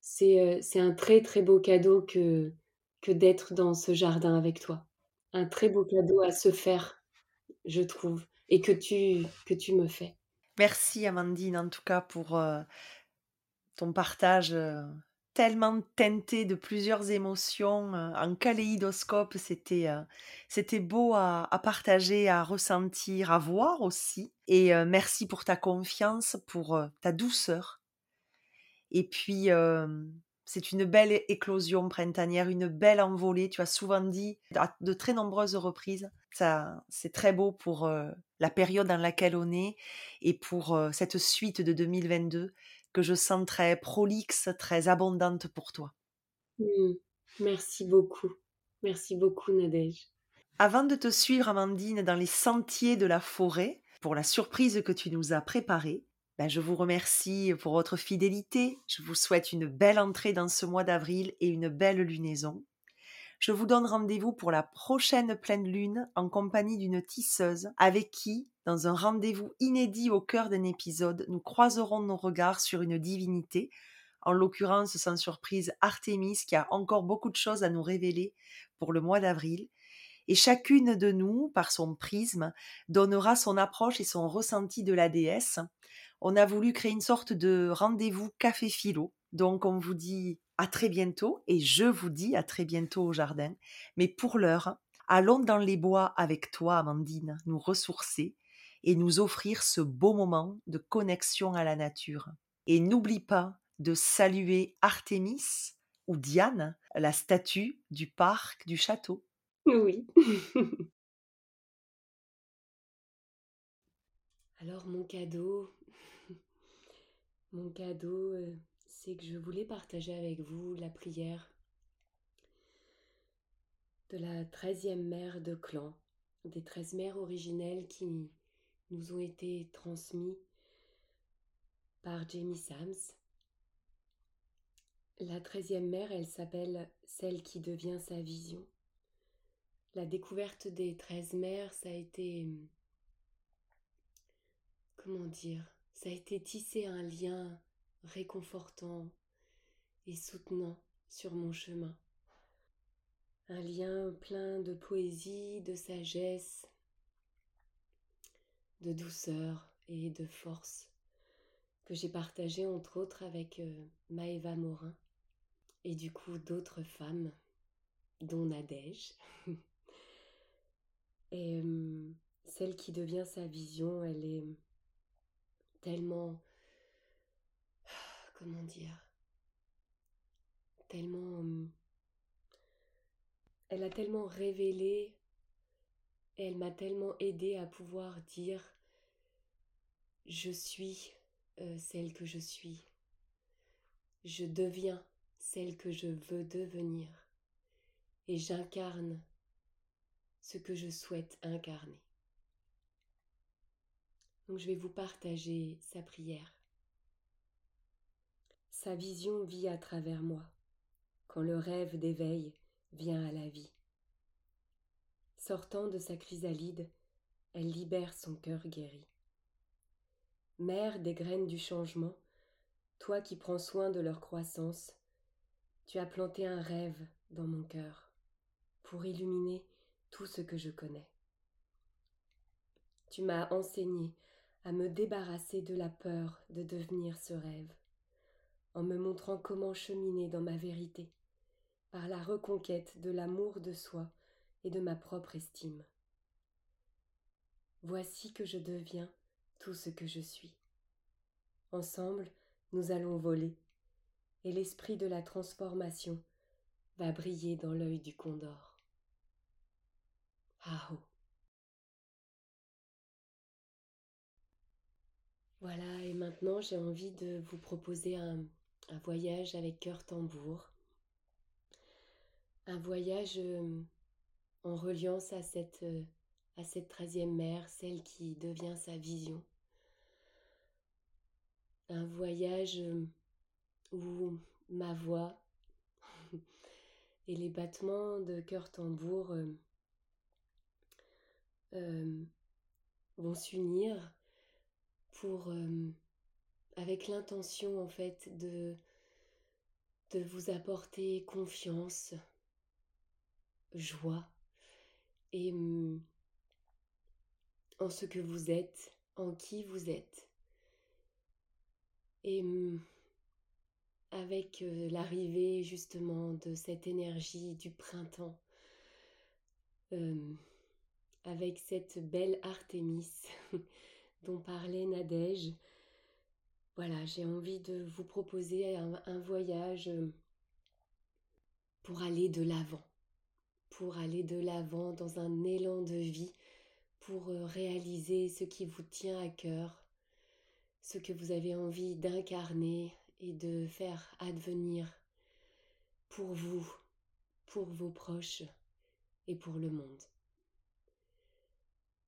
C'est, c'est un très très beau cadeau que, que d'être dans ce jardin avec toi. Un très beau cadeau à se faire, je trouve, et que tu, que tu me fais. Merci Amandine en tout cas pour euh, ton partage euh, tellement teinté de plusieurs émotions euh, en kaléidoscope. C'était c'était beau à, partager, à ressentir, à voir aussi. Et merci pour ta confiance, pour ta douceur. Et puis c'est une belle éclosion printanière, une belle envolée. Tu as souvent dit à de très nombreuses reprises. C'est très beau pour euh, la période dans laquelle on est et pour euh, cette suite de 2022 que je sens très prolixe, très abondante pour toi. Mmh. Merci beaucoup. Merci beaucoup, Nadège. Avant de te suivre, Amandine, dans les sentiers de la forêt, pour la surprise que tu nous as préparée, ben, je vous remercie pour votre fidélité. Je vous souhaite une belle entrée dans ce mois d'avril et une belle lunaison. Je vous donne rendez-vous pour la prochaine pleine lune en compagnie d'une tisseuse avec qui, dans un rendez-vous inédit au cœur d'un épisode, nous croiserons nos regards sur une divinité, en l'occurrence sans surprise Artémis qui a encore beaucoup de choses à nous révéler pour le mois d'avril. Et chacune de nous, par son prisme, donnera son approche et son ressenti de la déesse on a voulu créer une sorte de rendez-vous café philo. Donc on vous dit à très bientôt et je vous dis à très bientôt au jardin. Mais pour l'heure, allons dans les bois avec toi, Amandine, nous ressourcer et nous offrir ce beau moment de connexion à la nature. Et n'oublie pas de saluer Artémis ou Diane, la statue du parc du château. Oui. [LAUGHS] Alors mon cadeau, [LAUGHS] mon cadeau, euh, que je voulais partager avec vous la prière de la treizième mère de clan, des treize mères originelles qui nous ont été transmises par Jamie Sams. La treizième mère, elle s'appelle celle qui devient sa vision. La découverte des treize mères, ça a été, comment dire, ça a été tisser un lien réconfortant et soutenant sur mon chemin. Un lien plein de poésie, de sagesse, de douceur et de force que j'ai partagé entre autres avec euh, Maëva Morin et du coup d'autres femmes, dont Nadège. [LAUGHS] et euh, celle qui devient sa vision, elle est tellement, comment dire, tellement, elle a tellement révélé, elle m'a tellement aidé à pouvoir dire, je suis euh, celle que je suis, je deviens celle que je veux devenir, et j'incarne ce que je souhaite incarner. Donc je vais vous partager sa prière. Sa vision vit à travers moi, quand le rêve d'éveil vient à la vie. Sortant de sa chrysalide, elle libère son cœur guéri. Mère des graines du changement, toi qui prends soin de leur croissance, tu as planté un rêve dans mon cœur pour illuminer tout ce que je connais. Tu m'as enseigné à me débarrasser de la peur de devenir ce rêve, en me montrant comment cheminer dans ma vérité, par la reconquête de l'amour de soi et de ma propre estime. Voici que je deviens tout ce que je suis. Ensemble, nous allons voler, et l'esprit de la transformation va briller dans l'œil du condor. Aho. Voilà, et maintenant j'ai envie de vous proposer un, un voyage avec cœur tambour. Un voyage euh, en reliance à cette, euh, à treizième mer, celle qui devient sa vision. Un voyage euh, où ma voix [LAUGHS] et les battements de cœur tambour vont s'unir pour avec l'intention en fait de de vous apporter confiance, joie et en ce que vous êtes, en qui vous êtes. Et avec l'arrivée justement de cette énergie du printemps, avec cette belle Artémis [LAUGHS] dont parlait Nadège. Voilà, j'ai envie de vous proposer un, voyage euh, pour aller de l'avant, pour aller de l'avant dans un élan de vie, pour euh, réaliser ce qui vous tient à cœur, ce que vous avez envie d'incarner et de faire advenir pour vous, pour vos proches et pour le monde.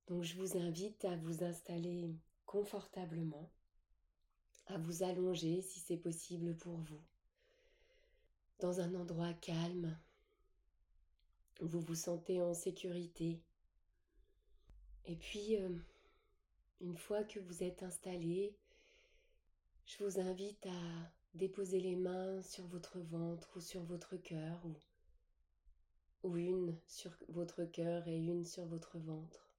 Donc je vous invite à vous installer confortablement, à vous allonger si c'est possible pour vous, dans un endroit calme, où vous vous sentez en sécurité. Et puis, euh, une fois que vous êtes installé, je vous invite à déposer les mains sur votre ventre ou sur votre cœur, ou, ou une sur votre cœur et une sur votre ventre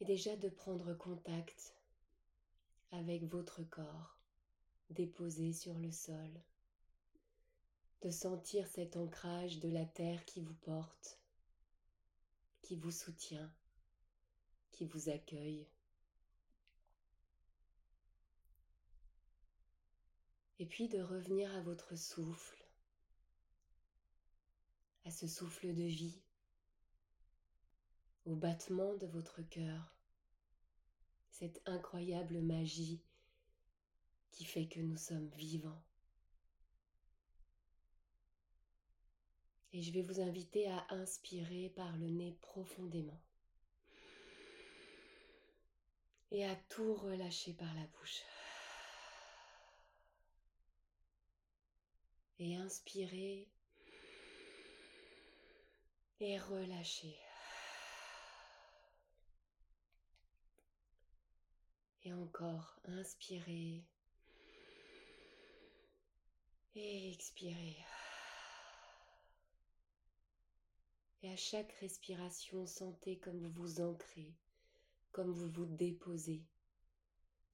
et déjà de prendre contact avec votre corps déposé sur le sol, de sentir cet ancrage de la terre qui vous porte, qui vous soutient, qui vous accueille. Et puis de revenir à votre souffle, à ce souffle de vie au battement de votre cœur, cette incroyable magie qui fait que nous sommes vivants. Et je vais vous inviter à inspirer par le nez profondément et à tout relâcher par la bouche. Et inspirer et relâcher. Et encore, inspirez. Et expirez. Et à chaque respiration, sentez comme vous vous ancrez, comme vous vous déposez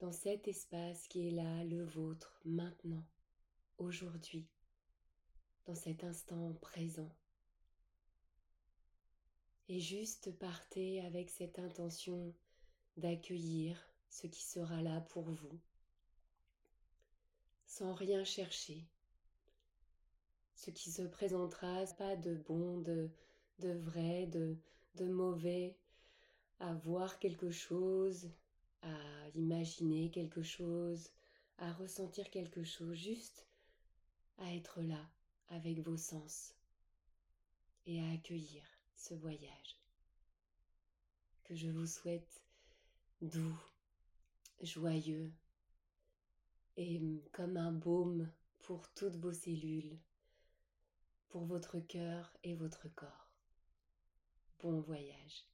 dans cet espace qui est là, le vôtre, maintenant, aujourd'hui, dans cet instant présent. Et juste partez avec cette intention d'accueillir ce qui sera là pour vous, sans rien chercher. Ce qui se présentera, pas de bon, de, de vrai, de, de mauvais, à voir quelque chose, à imaginer quelque chose, à ressentir quelque chose, juste à être là avec vos sens et à accueillir ce voyage que je vous souhaite doux, joyeux et comme un baume pour toutes vos cellules, pour votre cœur et votre corps. Bon voyage.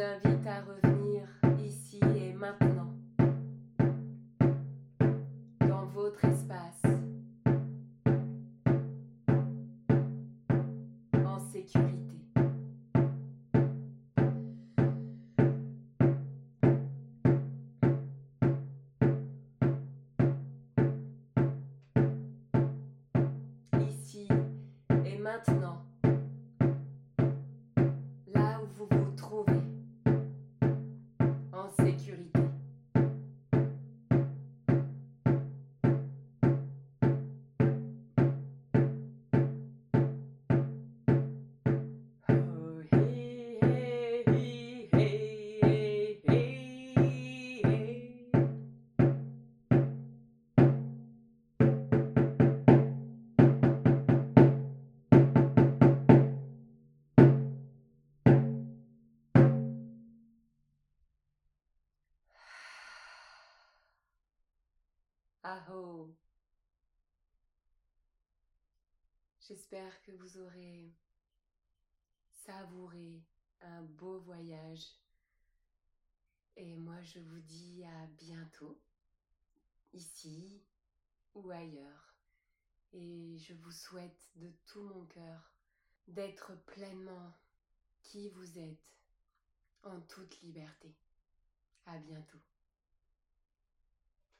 invite à revenir ici et maintenant, dans votre espace, en sécurité. Ici et maintenant, là où vous vous J'espère que vous aurez savouré un beau voyage. Et moi, je vous dis à bientôt, ici ou ailleurs. Et je vous souhaite de tout mon cœur d'être pleinement qui vous êtes en toute liberté. À bientôt.